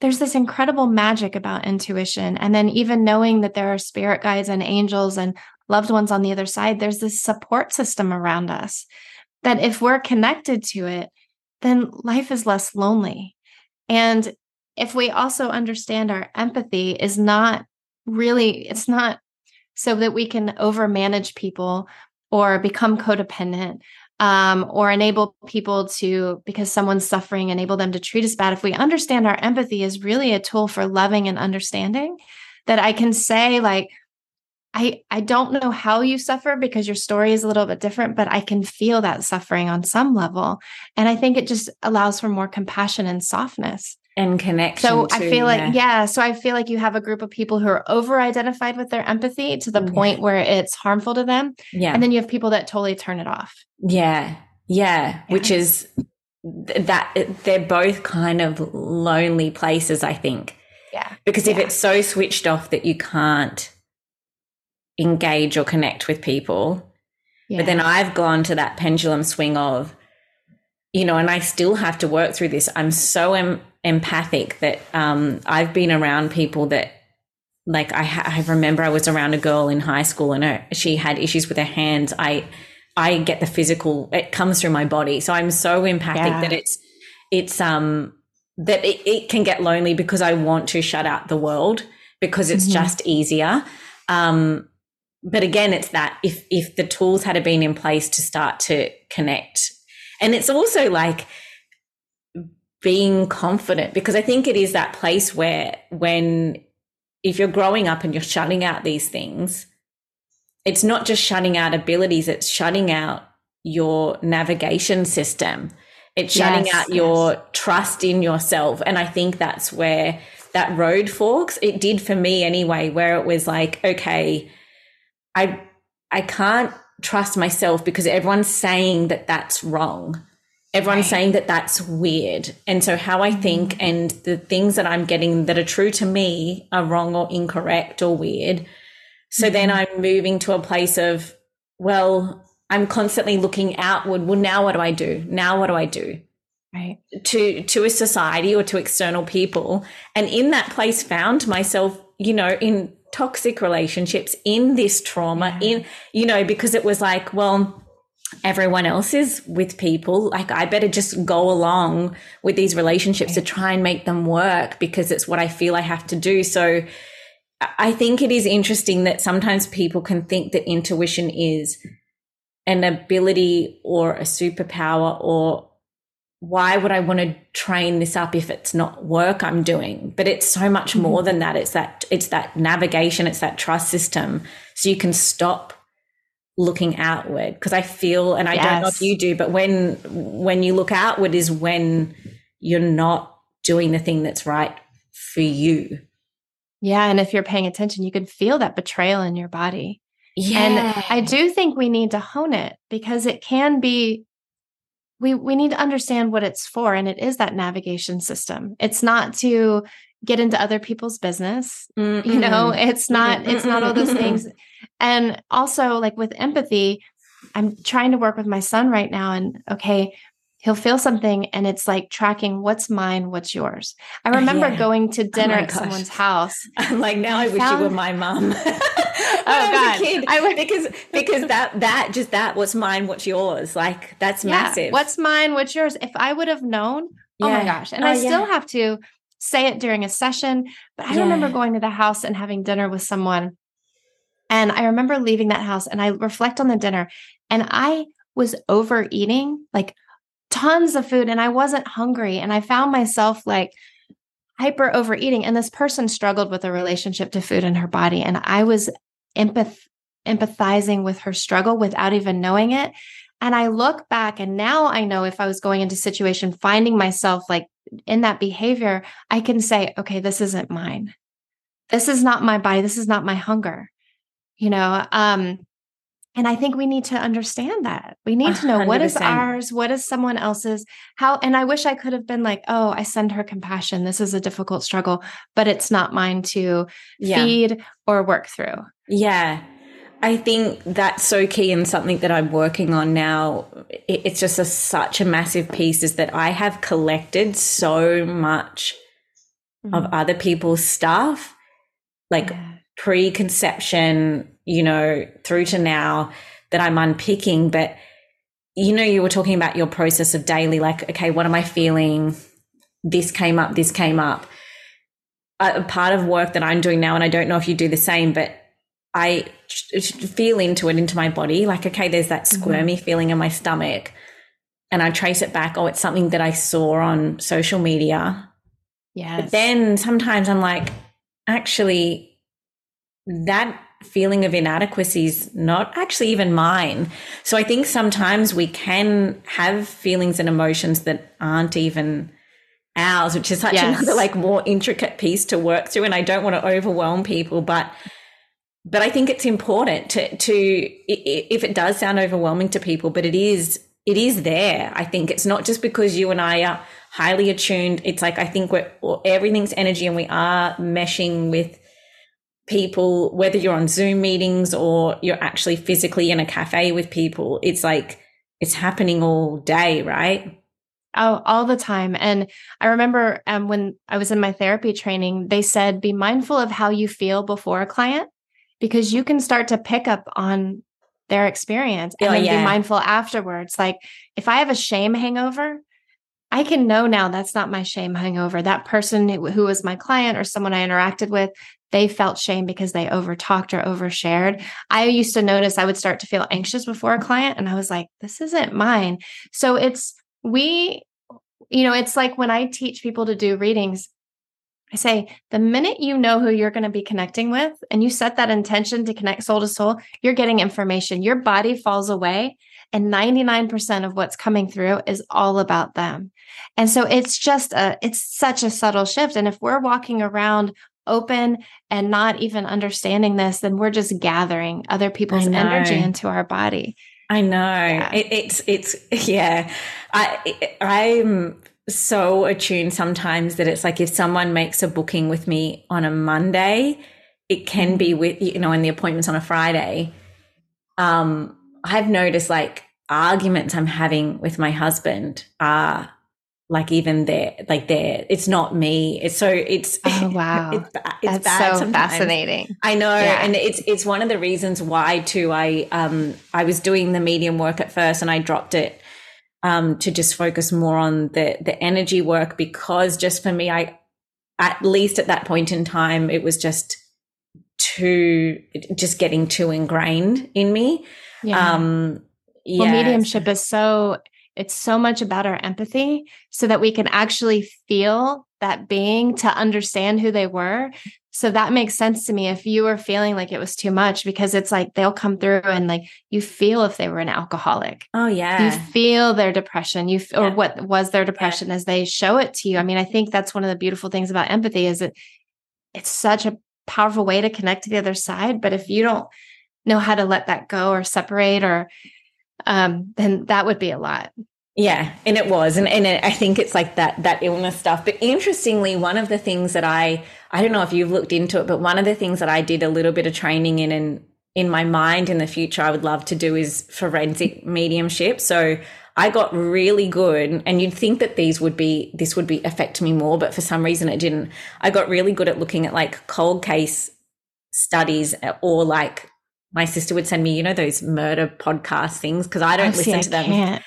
there's this incredible magic about intuition. And then even knowing that there are spirit guides and angels and loved ones on the other side, there's this support system around us that if we're connected to it, then life is less lonely. And if we also understand our empathy is not really, it's not so that we can overmanage people or become codependent um, or enable people to, because someone's suffering, enable them to treat us bad. If we understand our empathy is really a tool for loving and understanding, that I can say, like, I, I don't know how you suffer because your story is a little bit different, but I can feel that suffering on some level. And I think it just allows for more compassion and softness and connection. So too, I feel yeah. like, yeah. So I feel like you have a group of people who are over identified with their empathy to the mm. point where it's harmful to them. Yeah. And then you have people that totally turn it off. Yeah. Yeah. yeah. Which is that they're both kind of lonely places, I think. Yeah. Because if it's so switched off that you can't engage or connect with people, but then I've gone to that pendulum swing of, you know, and I still have to work through this. I'm so em- empathic that um, I've been around people that like I, ha- I remember I was around a girl in high school and her, she had issues with her hands. I I get the physical; it comes through my body. So I'm so empathic yeah. that it's it's um that it, it, can get lonely because I want to shut out the world because it's mm-hmm. just easier. Um, but again, it's that if if the tools had been in place to start to connect, and it's also like being confident because I think it is that place where when if you're growing up and you're shutting out these things, it's not just shutting out abilities, it's shutting out your navigation system. It's shutting yes, out yes. your trust in yourself. And I think that's where that road forks. It did for me anyway, where it was like, okay, I I can't trust myself because everyone's saying that that's wrong. Everyone's right. saying that that's weird. And so, how I think mm-hmm. and the things that I'm getting that are true to me are wrong or incorrect or weird. So mm-hmm. then I'm moving to a place of, well, I'm constantly looking outward. Well, now what do I do? Now what do I do? Right. To to a society or to external people. And in that place found myself, you know, in toxic relationships, in this trauma, yeah. in, you know, because it was like, well, everyone else is with people. Like, I better just go along with these relationships to try and make them work because it's what I feel I have to do. So I think it is interesting that sometimes people can think that intuition is an ability or a superpower or why would I want to train this up if it's not work I'm doing? But it's so much more mm-hmm. than that. It's that it's that navigation, it's that trust system. So you can stop looking outward because I feel and I yes. don't know if you do but when when you look outward is when you're not doing the thing that's right for you. Yeah, and if you're paying attention you can feel that betrayal in your body. Yeah. And I do think we need to hone it because it can be we we need to understand what it's for and it is that navigation system. It's not to get into other people's business. Mm-mm. You know, mm-hmm. it's not it's not all those things. Mm-hmm. And also, like with empathy, I'm trying to work with my son right now. And okay, he'll feel something and it's like tracking what's mine, what's yours. I oh, remember yeah. going to oh dinner oh at gosh. someone's house. I'm like, now I, I wish found... you were my mom. oh God. Kid, I would... because because that that just that what's mine, what's yours. Like that's yeah. massive. What's mine, what's yours? If I would have known, yeah. oh my gosh. And oh, I still have to say it during a session. But I remember going to the house and having dinner with someone and I remember leaving that house and I reflect on the dinner and I was overeating like tons of food and I wasn't hungry. And I found myself like hyper overeating. And this person struggled with a relationship to food in her body. And I was empath- empathizing with her struggle without even knowing it. And I look back and now I know if I was going into situation, finding myself like in that behavior, I can say, okay, this isn't mine. This is not my body. This is not my hunger. You know, um, and I think we need to understand that. We need to know 100%. what is ours, what is someone else's, how, and I wish I could have been like, oh, I send her compassion. This is a difficult struggle, but it's not mine to yeah. feed or work through. Yeah. I think that's so key and something that I'm working on now. It's just a, such a massive piece is that I have collected so much mm-hmm. of other people's stuff, like yeah. preconception, you know, through to now that I'm unpicking. But, you know, you were talking about your process of daily, like, okay, what am I feeling? This came up, this came up. A part of work that I'm doing now, and I don't know if you do the same, but I feel into it into my body. Like, okay, there's that mm-hmm. squirmy mm-hmm. feeling in my stomach. And I trace it back. Oh, it's something that I saw on social media. Yeah. But then sometimes I'm like, actually, that feeling of inadequacy is not actually even mine. So I think sometimes we can have feelings and emotions that aren't even ours, which is such yes. another like more intricate piece to work through. And I don't want to overwhelm people, but but I think it's important to to if it does sound overwhelming to people, but it is it is there. I think it's not just because you and I are highly attuned. It's like I think we're everything's energy, and we are meshing with people, whether you're on Zoom meetings or you're actually physically in a cafe with people. It's like it's happening all day, right? Oh, all the time. And I remember um, when I was in my therapy training, they said, be mindful of how you feel before a client because you can start to pick up on their experience and oh, yeah. be mindful afterwards. Like if I have a shame hangover, I can know now that's not my shame hangover. That person who was my client or someone I interacted with, they felt shame because they overtalked or overshared. I used to notice I would start to feel anxious before a client and I was like, this isn't mine. So it's, we, you know, it's like when I teach people to do readings, I say the minute you know who you're going to be connecting with and you set that intention to connect soul to soul, you're getting information. Your body falls away and 99% of what's coming through is all about them. And so it's just a it's such a subtle shift and if we're walking around open and not even understanding this then we're just gathering other people's energy into our body. I know. Yeah. It, it's it's yeah. I I'm so attuned sometimes that it's like if someone makes a booking with me on a Monday, it can be with you know, and the appointment's on a Friday. Um, I've noticed like arguments I'm having with my husband are like even there, like there, it's not me. It's so it's oh wow, it's, it's That's so sometimes. fascinating. I know, yeah. and it's it's one of the reasons why too. I um I was doing the medium work at first, and I dropped it um, to just focus more on the the energy work because just for me, I at least at that point in time, it was just too just getting too ingrained in me. Yeah. Um, yeah. Well, mediumship is so it's so much about our empathy so that we can actually feel that being to understand who they were so that makes sense to me if you were feeling like it was too much because it's like they'll come through and like you feel if they were an alcoholic. Oh yeah. You feel their depression. You f- yeah. or what was their depression yeah. as they show it to you. I mean, I think that's one of the beautiful things about empathy is that it's such a powerful way to connect to the other side, but if you don't know how to let that go or separate or um then that would be a lot. Yeah, and it was, and and it, I think it's like that that illness stuff. But interestingly, one of the things that I I don't know if you've looked into it, but one of the things that I did a little bit of training in and in my mind in the future I would love to do is forensic mediumship. So I got really good, and you'd think that these would be this would be affect me more, but for some reason it didn't. I got really good at looking at like cold case studies uh, or like my sister would send me, you know, those murder podcast things because I don't oh, listen to them. Can't.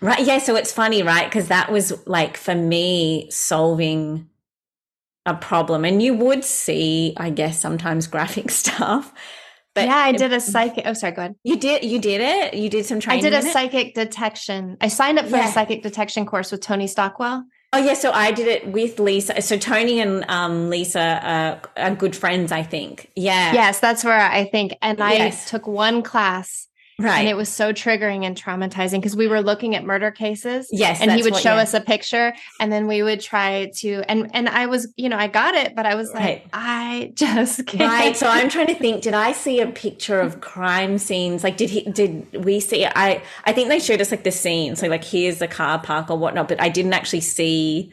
Right. Yeah. So it's funny, right? Because that was like for me solving a problem. And you would see, I guess, sometimes graphic stuff. But yeah, I did a psychic. Oh, sorry, go ahead. You did, you did it. You did some training. I did a psychic detection. I signed up for yeah. a psychic detection course with Tony Stockwell. Oh yeah, so I did it with Lisa. So Tony and um, Lisa are good friends, I think. Yeah. Yes, that's where I think. And I yes. took one class Right. And it was so triggering and traumatizing because we were looking at murder cases. Yes. And he would what- show yeah. us a picture and then we would try to and and I was, you know, I got it, but I was like, I just can't. Right. So I'm trying to think, did I see a picture of crime scenes? Like did he did we see I I think they showed us like the scene. So like here's the car park or whatnot, but I didn't actually see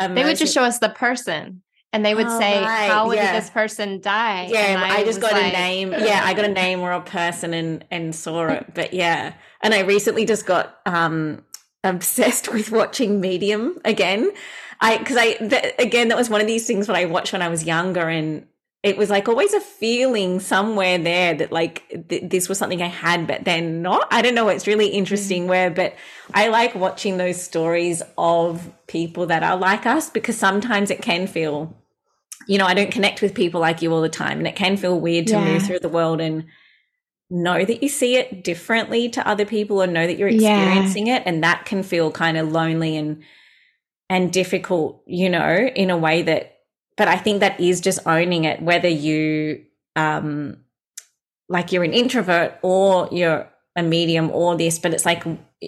a they would just show us the person and they would Oh, say, right, How yeah. did this person die? Yeah, And I, just got like, a name. Yeah, I got a name or a person and and saw it. But yeah. And I recently just got um obsessed with watching Medium again. I because I th- again that was one of these things that I watched when I was younger and it was like always a feeling somewhere there that like th- this was something I had but then not. I don't know. It's really interesting where but I like watching those stories of people that are like us because sometimes it can feel you know, I don't connect with people like you all the time, and it can feel weird to move through the world and know that you see it differently to other people or know that you're Yeah. experiencing it, and that can feel kind of lonely and and difficult, you know, in a way that. But I think that is just owning it, whether you um like you're an introvert or you're a medium or this, but it's like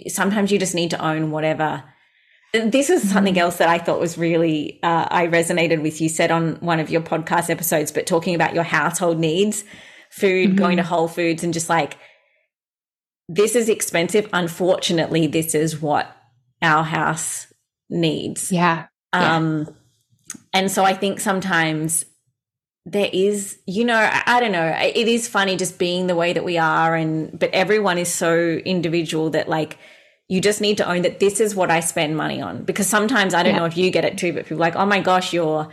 sometimes you just need to own whatever this is something else that I thought was really uh, I resonated with. You said on one of your podcast episodes, but talking about your household needs, food, going to Whole Foods, and just like this is expensive. Unfortunately, this is what our house needs. Yeah. Yeah. Um, and so I think sometimes there is, you know, I, I don't know. It is funny just being the way that we are, and but everyone is so individual that like you just need to own that this is what I spend money on. Because sometimes I don't Yeah. know if you get it too, but people are like, oh my gosh, you're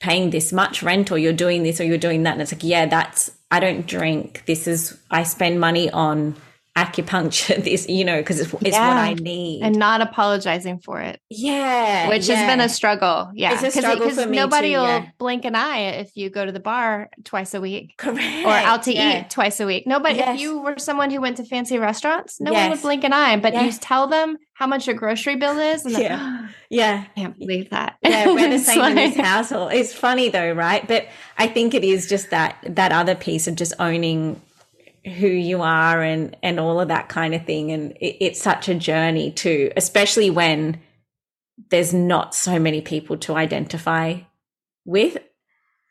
paying this much rent, or you're doing this, or you're doing that, and it's like, yeah, that's I don't drink. This is I spend money on acupuncture. This, you know, because it's, it's what I need. And not apologizing for it. yeah, which has been a struggle. Yeah, It's a struggle for me nobody too, will yeah. blink an eye if you go to the bar twice a week correct or out to yeah. eat twice a week. Nobody. Yes. If you were someone who went to fancy restaurants, no one would blink an eye. But you Yes. tell them how much your grocery bill is, and Yeah. yeah. Yeah. I can't believe that. Yeah, we're the same in this like- household. It's funny though, right? But I think it is just that that other piece of just owning who you are and and all of that kind of thing. And it, it's such a journey too, especially when there's not so many people to identify with.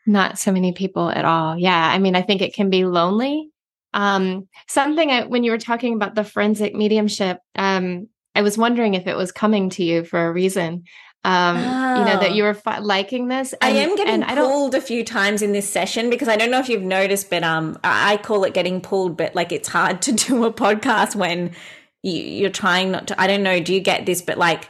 Not so many people at all. Yeah. I mean, I think it can be lonely. Um, something I, when you were talking about the forensic mediumship, um, I was wondering if it was coming to you for a reason. Um, you know, that Oh. you were fi- liking this. I am getting and pulled a few times in this session because I don't know if you've noticed, but um, I call it getting pulled. But like, it's hard to do a podcast when you, you're trying not to. I don't know. Do you get this? But like,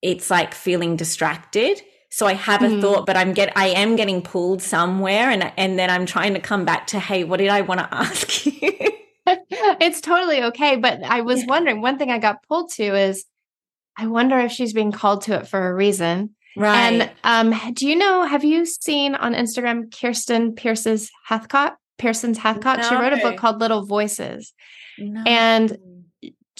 it's like feeling distracted. So I have a Mhm. thought, but I'm get I am getting pulled somewhere, and and then I'm trying to come back to, hey, what did I want to ask you? it's totally okay. But I was Yeah. wondering, one thing I got pulled to is I wonder if she's being called to it for a reason. right. And um, do you know, have you seen on Instagram Kirsten Pierce's Hathcott? Pearson's Hathcott. She wrote a book called Little Voices. No. and-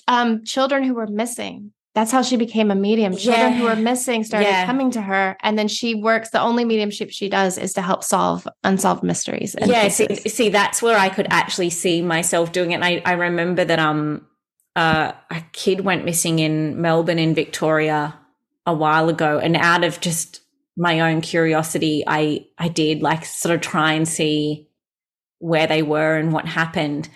Um, children who were missing. That's how she became a medium. Children who were missing started Yeah. coming to her, and then she works. The only mediumship she does is to help solve unsolved mysteries. yeah see, see that's where i could actually see myself doing it and I, I remember that um uh, a kid went missing in melbourne in victoria a while ago. And out of just my own curiosity i i did like sort of try and see where they were and what happened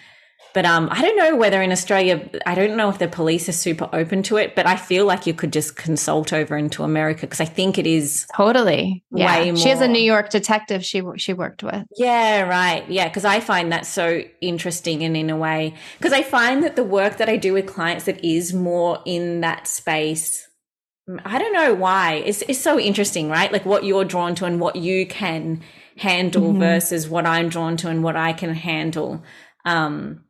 but um i don't know whether in australia i don't know if the police are super open to it but i feel like you could just consult over into america because i think it is Totally. Yeah. Way She has a. New York detective she she worked with. Yeah, right. Yeah, because I find that so interesting and in a way, because I find that the work that I do with clients that is more in that space, mm, I don't know why. It's, it's so interesting, right? Like what you're drawn to and what you can handle Mhm. versus what I'm drawn to and what I can handle. Um,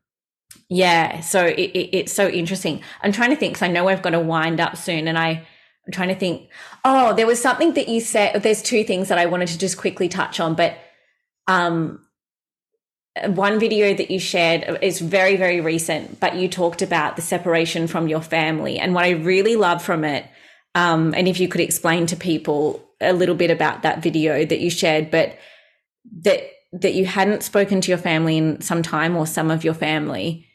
yeah, so it, it, it's so interesting. I'm trying to think because I know we've got to wind up soon, and I, I'm trying to think. Oh, there was something that you said. There's two things that I wanted to just quickly touch on, but um, one video that you shared is very very recent, but you talked about the separation from your family, and what I really love from it. Um, and if you could explain to people a little bit about that video that you shared, but that that you hadn't spoken to your family in some time or some of your family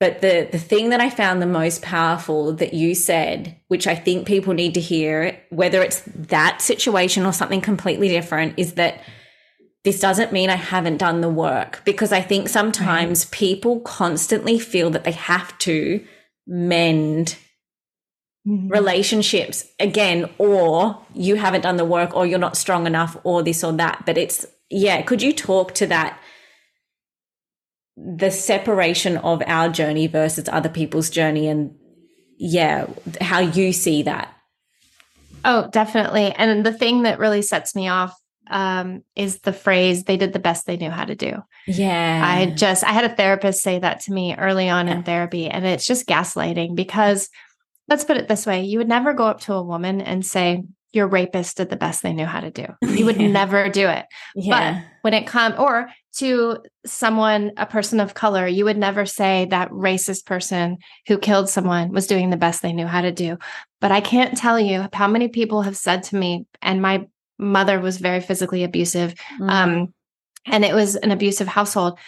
But the the thing that I found the most powerful that you said, which I think people need to hear, whether it's that situation or something completely different, is that this doesn't mean I haven't done the work because I think sometimes right. people constantly feel that they have to mend mm-hmm. relationships again, or you haven't done the work, or you're not strong enough, or this or that. But it's, yeah, could you talk to that? The separation of our journey versus other people's journey, and yeah, how you see that. Oh, definitely. And the thing that really sets me off um, is the phrase they did the best they knew how to do. Yeah. I just, I had a therapist say that to me early on yeah. in therapy, and it's just gaslighting because let's put it this way you would never go up to a woman and say, your rapist did the best they knew how to do. You would yeah. never do it. Yeah. But when it comes, or to someone, a person of color, you would never say that racist person who killed someone was doing the best they knew how to do. But I can't tell you how many people have said to me, and my mother was very physically abusive. Mm-hmm. Um, and it was an abusive household.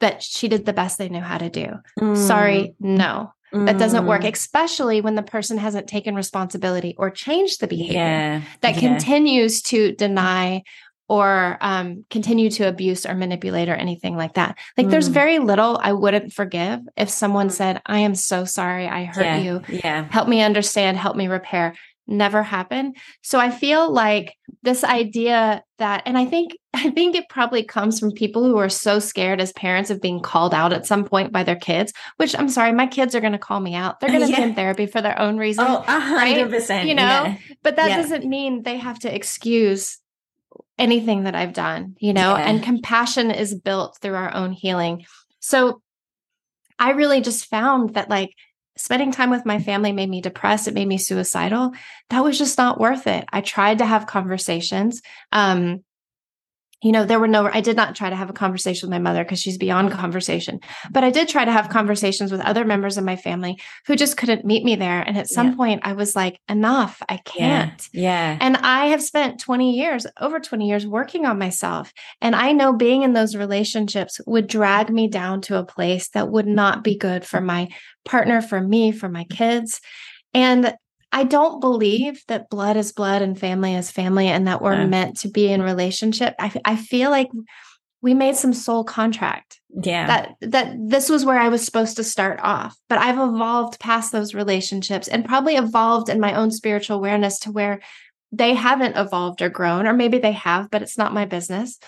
But she did the best they knew how to do. Mm. Sorry, no. Mm. That doesn't work, mm. especially when the person hasn't taken responsibility or changed the behavior yeah. that yeah. continues to deny or um, continue to abuse or manipulate or anything like that. Like, mm. there's very little I wouldn't forgive if someone mm. said, I am so sorry, I hurt yeah. you. Yeah. Help me understand, help me repair never happen. So I feel like this idea that and I think I think it probably comes from people who are so scared as parents of being called out at some point by their kids, which I'm sorry, my kids are going to call me out. They're going to yeah. be in therapy for their own reasons. Oh, 100%. Right? You know, yeah. but that yeah. doesn't mean they have to excuse anything that I've done, you know, and compassion is built through our own healing. So I really just found that like spending time with my family made me depressed. It made me suicidal. That was just not worth it. I tried to have conversations. Um, you know, there were no, I did not try to have a conversation with my mother because she's beyond conversation, but I did try to have conversations with other members of my family who just couldn't meet me there. And at some yeah. point, I was like, enough, I can't. Yeah. yeah. And I have spent 20 years, over 20 years working on myself. And I know being in those relationships would drag me down to a place that would not be good for my partner, for me, for my kids. And I don't believe that blood is blood and family is family and that we're yeah. meant to be in relationship. I, I feel like we made some soul contract. Yeah. That that this was where I was supposed to start off. But I've evolved past those relationships and probably evolved in my own spiritual awareness to where they haven't evolved or grown, or maybe they have, but it's not my business.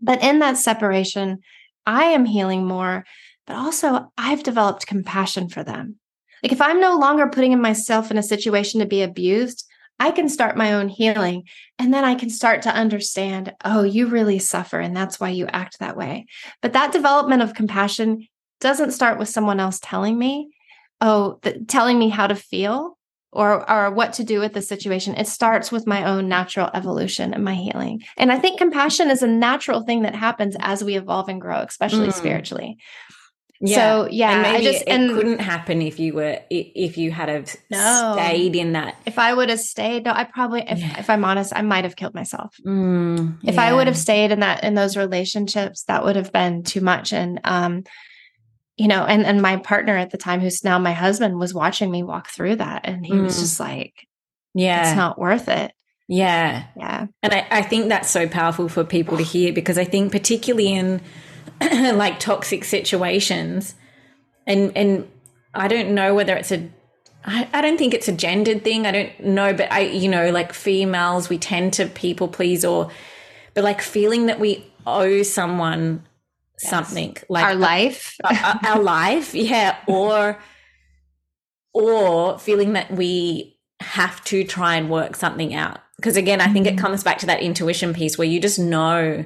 But in that separation, I am healing more, but also I've developed compassion for them. Like if I'm no longer putting myself in a situation to be abused, I can start my own healing and then I can start to understand, oh, you really suffer and that's why you act that way. But that development of compassion doesn't start with someone else telling me, oh, the, telling me how to feel or or what to do with the situation. It starts with my own natural evolution and my healing. And I think compassion is a natural thing that happens as we evolve and grow, especially mm. spiritually. Yeah. So yeah, and maybe I just, it and, couldn't happen if you were if you had have no, stayed in that. If I would have stayed, no, I probably, if, yeah. if I'm honest, I might have killed myself. Mm, if yeah. I would have stayed in that in those relationships, that would have been too much. And um, you know, and and my partner at the time, who's now my husband, was watching me walk through that, and he mm. was just like, "Yeah, it's not worth it." Yeah, yeah. And I, I think that's so powerful for people to hear because I think particularly in like toxic situations and and i don't know whether it's a I, I don't think it's a gendered thing i don't know but i you know like females we tend to people please or but like feeling that we owe someone yes. something like our life our, our life yeah or or feeling that we have to try and work something out because again i think mm-hmm. it comes back to that intuition piece where you just know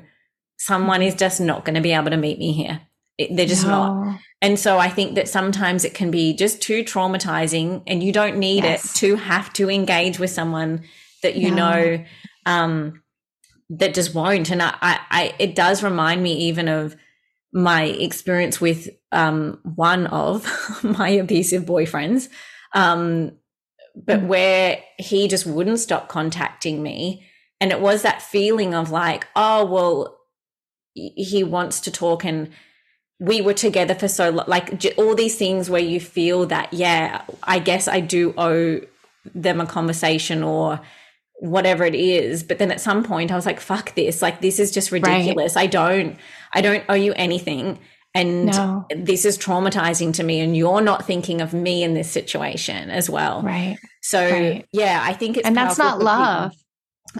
someone is just not going to be able to meet me here. It, they're just no. not. And so I think that sometimes it can be just too traumatizing and you don't need yes. it to have to engage with someone that you no. know um, that just won't. And I, I, it does remind me even of my experience with um, one of my abusive boyfriends, um, but mm. where he just wouldn't stop contacting me. And it was that feeling of like, oh, well, he wants to talk and we were together for so long, like all these things where you feel that, yeah, I guess I do owe them a conversation or whatever it is. But then at some point I was like, fuck this. Like, this is just ridiculous. Right. I don't, I don't owe you anything. And no. this is traumatizing to me. And you're not thinking of me in this situation as well. Right. So, right. yeah, I think it's, and that's not love. People.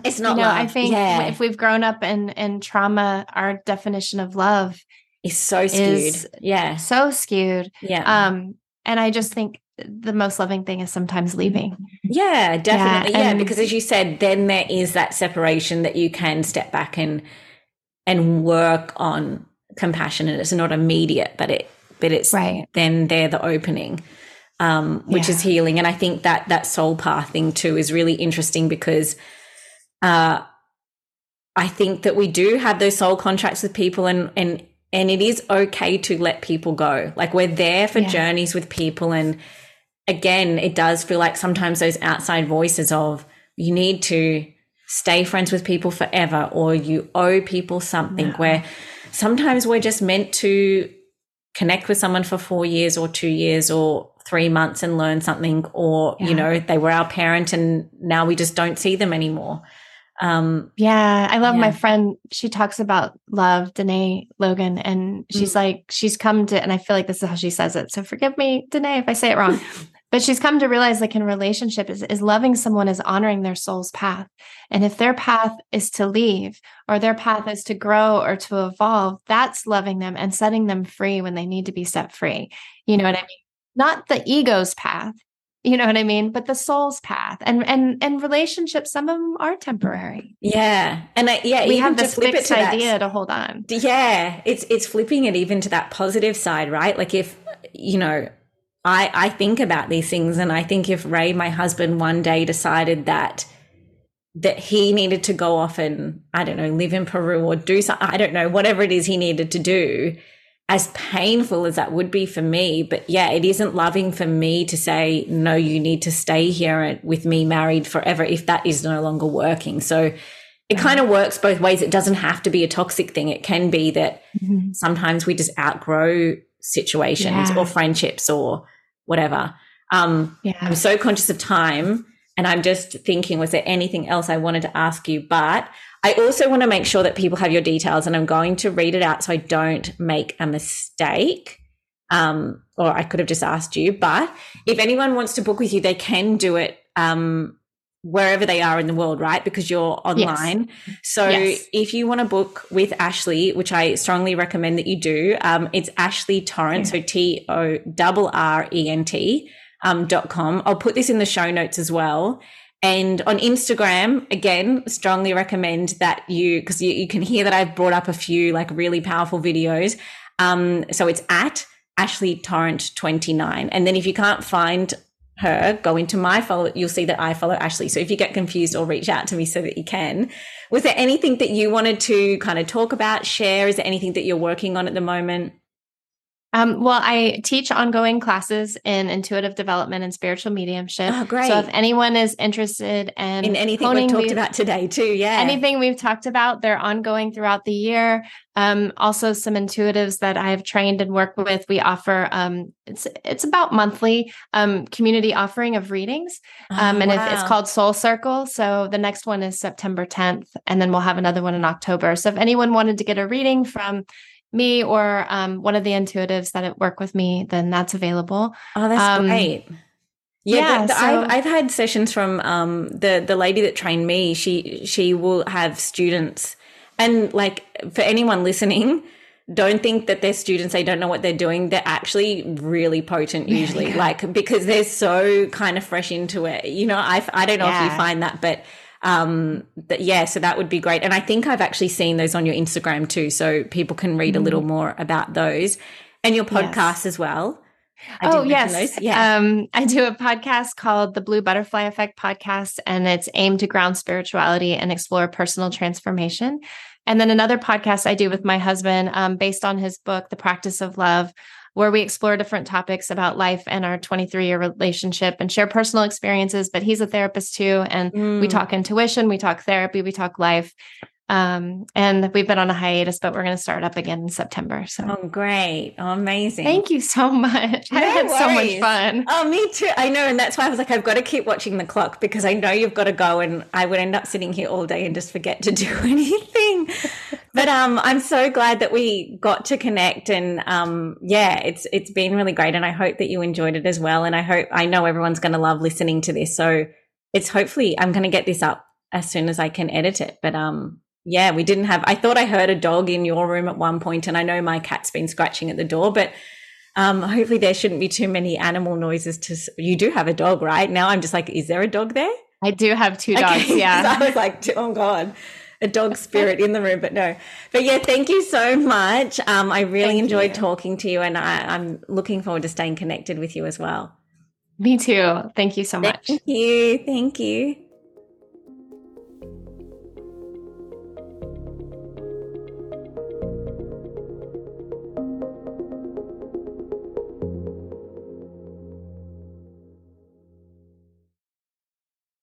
It's not you know, love. I think yeah. if we've grown up in, in trauma, our definition of love is so skewed. Is yeah. So skewed. Yeah. Um, and I just think the most loving thing is sometimes leaving. Yeah, definitely. Yeah, yeah, because as you said, then there is that separation that you can step back and and work on compassion and it's not immediate, but it but it's right. then they're the opening. Um, which yeah. is healing. And I think that that soul path thing too is really interesting because uh I think that we do have those soul contracts with people and and and it is okay to let people go. Like we're there for yeah. journeys with people and again, it does feel like sometimes those outside voices of you need to stay friends with people forever or you owe people something no. where sometimes we're just meant to connect with someone for four years or two years or three months and learn something or yeah. you know they were our parent and now we just don't see them anymore um yeah i love yeah. my friend. She talks about love danae logan and she's mm. like she's come to and i feel like this is how she says it so forgive me danae if i say it wrong. But she's come to realize like in relationship is, is loving someone is honoring their soul's path. And if their path is to leave or their path is to grow or to evolve that's loving them and setting them free when they need to be set free. You know what i mean? Not the ego's path you know what i mean? But the soul's path and and and relationships some of them are temporary. Yeah. And I, yeah we have this fixed to idea that, to hold on. Yeah it's it's flipping it even to that positive side right? Like if you know I, I think about these things and I think if Ray, my husband, one day decided that that he needed to go off and I don't know, live in Peru or do something, I don't know, whatever it is he needed to do, as painful as that would be for me. But yeah, it isn't loving for me to say, no, you need to stay here with me married forever if that is no longer working. So it kind of works both ways. It doesn't have to be a toxic thing. It can be that mm-hmm. sometimes we just outgrow situations yeah. or friendships or whatever. Um, yeah. I'm so conscious of time and I'm just thinking, was there anything else I wanted to ask you? But I also want to make sure that people have your details and I'm going to read it out so I don't make a mistake. Um, or I could have just asked you, but if anyone wants to book with you, they can do it um, wherever they are in the world, right? Because you're online. Yes. So yes. if you want to book with Ashley, which I strongly recommend that you do, um, it's Ashley Torrent, yeah. so T O R R E N T um, dot com. I'll put this in the show notes as well. And on Instagram, again, strongly recommend that you, because you, you, can hear that I've brought up a few like really powerful videos. Um, so it's at Ashley Torrent 29. And then if you can't find her, go into my follow, you'll see that I follow Ashley. So if you get confused or reach out to me so that you can. Was there anything that you wanted to kind of talk about, share? Is there anything that you're working on at the moment? Um, well, I teach ongoing classes in intuitive development and spiritual mediumship. Oh, great. So if anyone is interested in, in anything we talked about today too, yeah. Anything we've talked about, they're ongoing throughout the year. Um, also some intuitives that I have trained and worked with. We offer um, it's it's about monthly um, community offering of readings. Um, oh, and wow. it's called Soul Circle. So the next one is September 10th, and then we'll have another one in October. So if anyone wanted to get a reading from me or um, one of the intuitives that work with me, then that's available. Oh, that's um, great. Yeah, yeah so, I've, I've had sessions from um, the the lady that trained me. She she will have students, and like for anyone listening, don't think that they're students they don't know what they're doing they're actually really potent usually yeah. like because they're so kind of fresh into it you know i, I don't know yeah. if you find that but um but yeah so that would be great and i think i've actually seen those on your instagram too so people can read mm. a little more about those and your podcast yes. as well I oh yes, yeah. Um, I do a podcast called the Blue Butterfly Effect Podcast, and it's aimed to ground spirituality and explore personal transformation. And then another podcast I do with my husband, um, based on his book, The Practice of Love, where we explore different topics about life and our 23 year relationship and share personal experiences. But he's a therapist too. And mm. we talk intuition, we talk therapy, we talk life. Um, and we've been on a hiatus, but we're going to start up again in September. So, oh, great. Oh, amazing. Thank you so much. No I had worries. so much fun. Oh, me too. I know. And that's why I was like, I've got to keep watching the clock because I know you've got to go and I would end up sitting here all day and just forget to do anything. but um, I'm so glad that we got to connect and um, yeah, it's, it's been really great. And I hope that you enjoyed it as well. And I hope, I know everyone's going to love listening to this. So it's hopefully, I'm going to get this up as soon as I can edit it. But um, yeah, we didn't have, I thought I heard a dog in your room at one point, and I know my cat's been scratching at the door, but um, hopefully there shouldn't be too many animal noises to, you do have a dog, right? Now I'm just like, is there a dog there? I do have two dogs. Okay. Yeah. I was like, oh God, a dog spirit in the room, but no. But yeah, thank you so much. Um, I really thank enjoyed you. talking to you and I, I'm looking forward to staying connected with you as well. Me too. Thank you so much. Thank you. Thank you.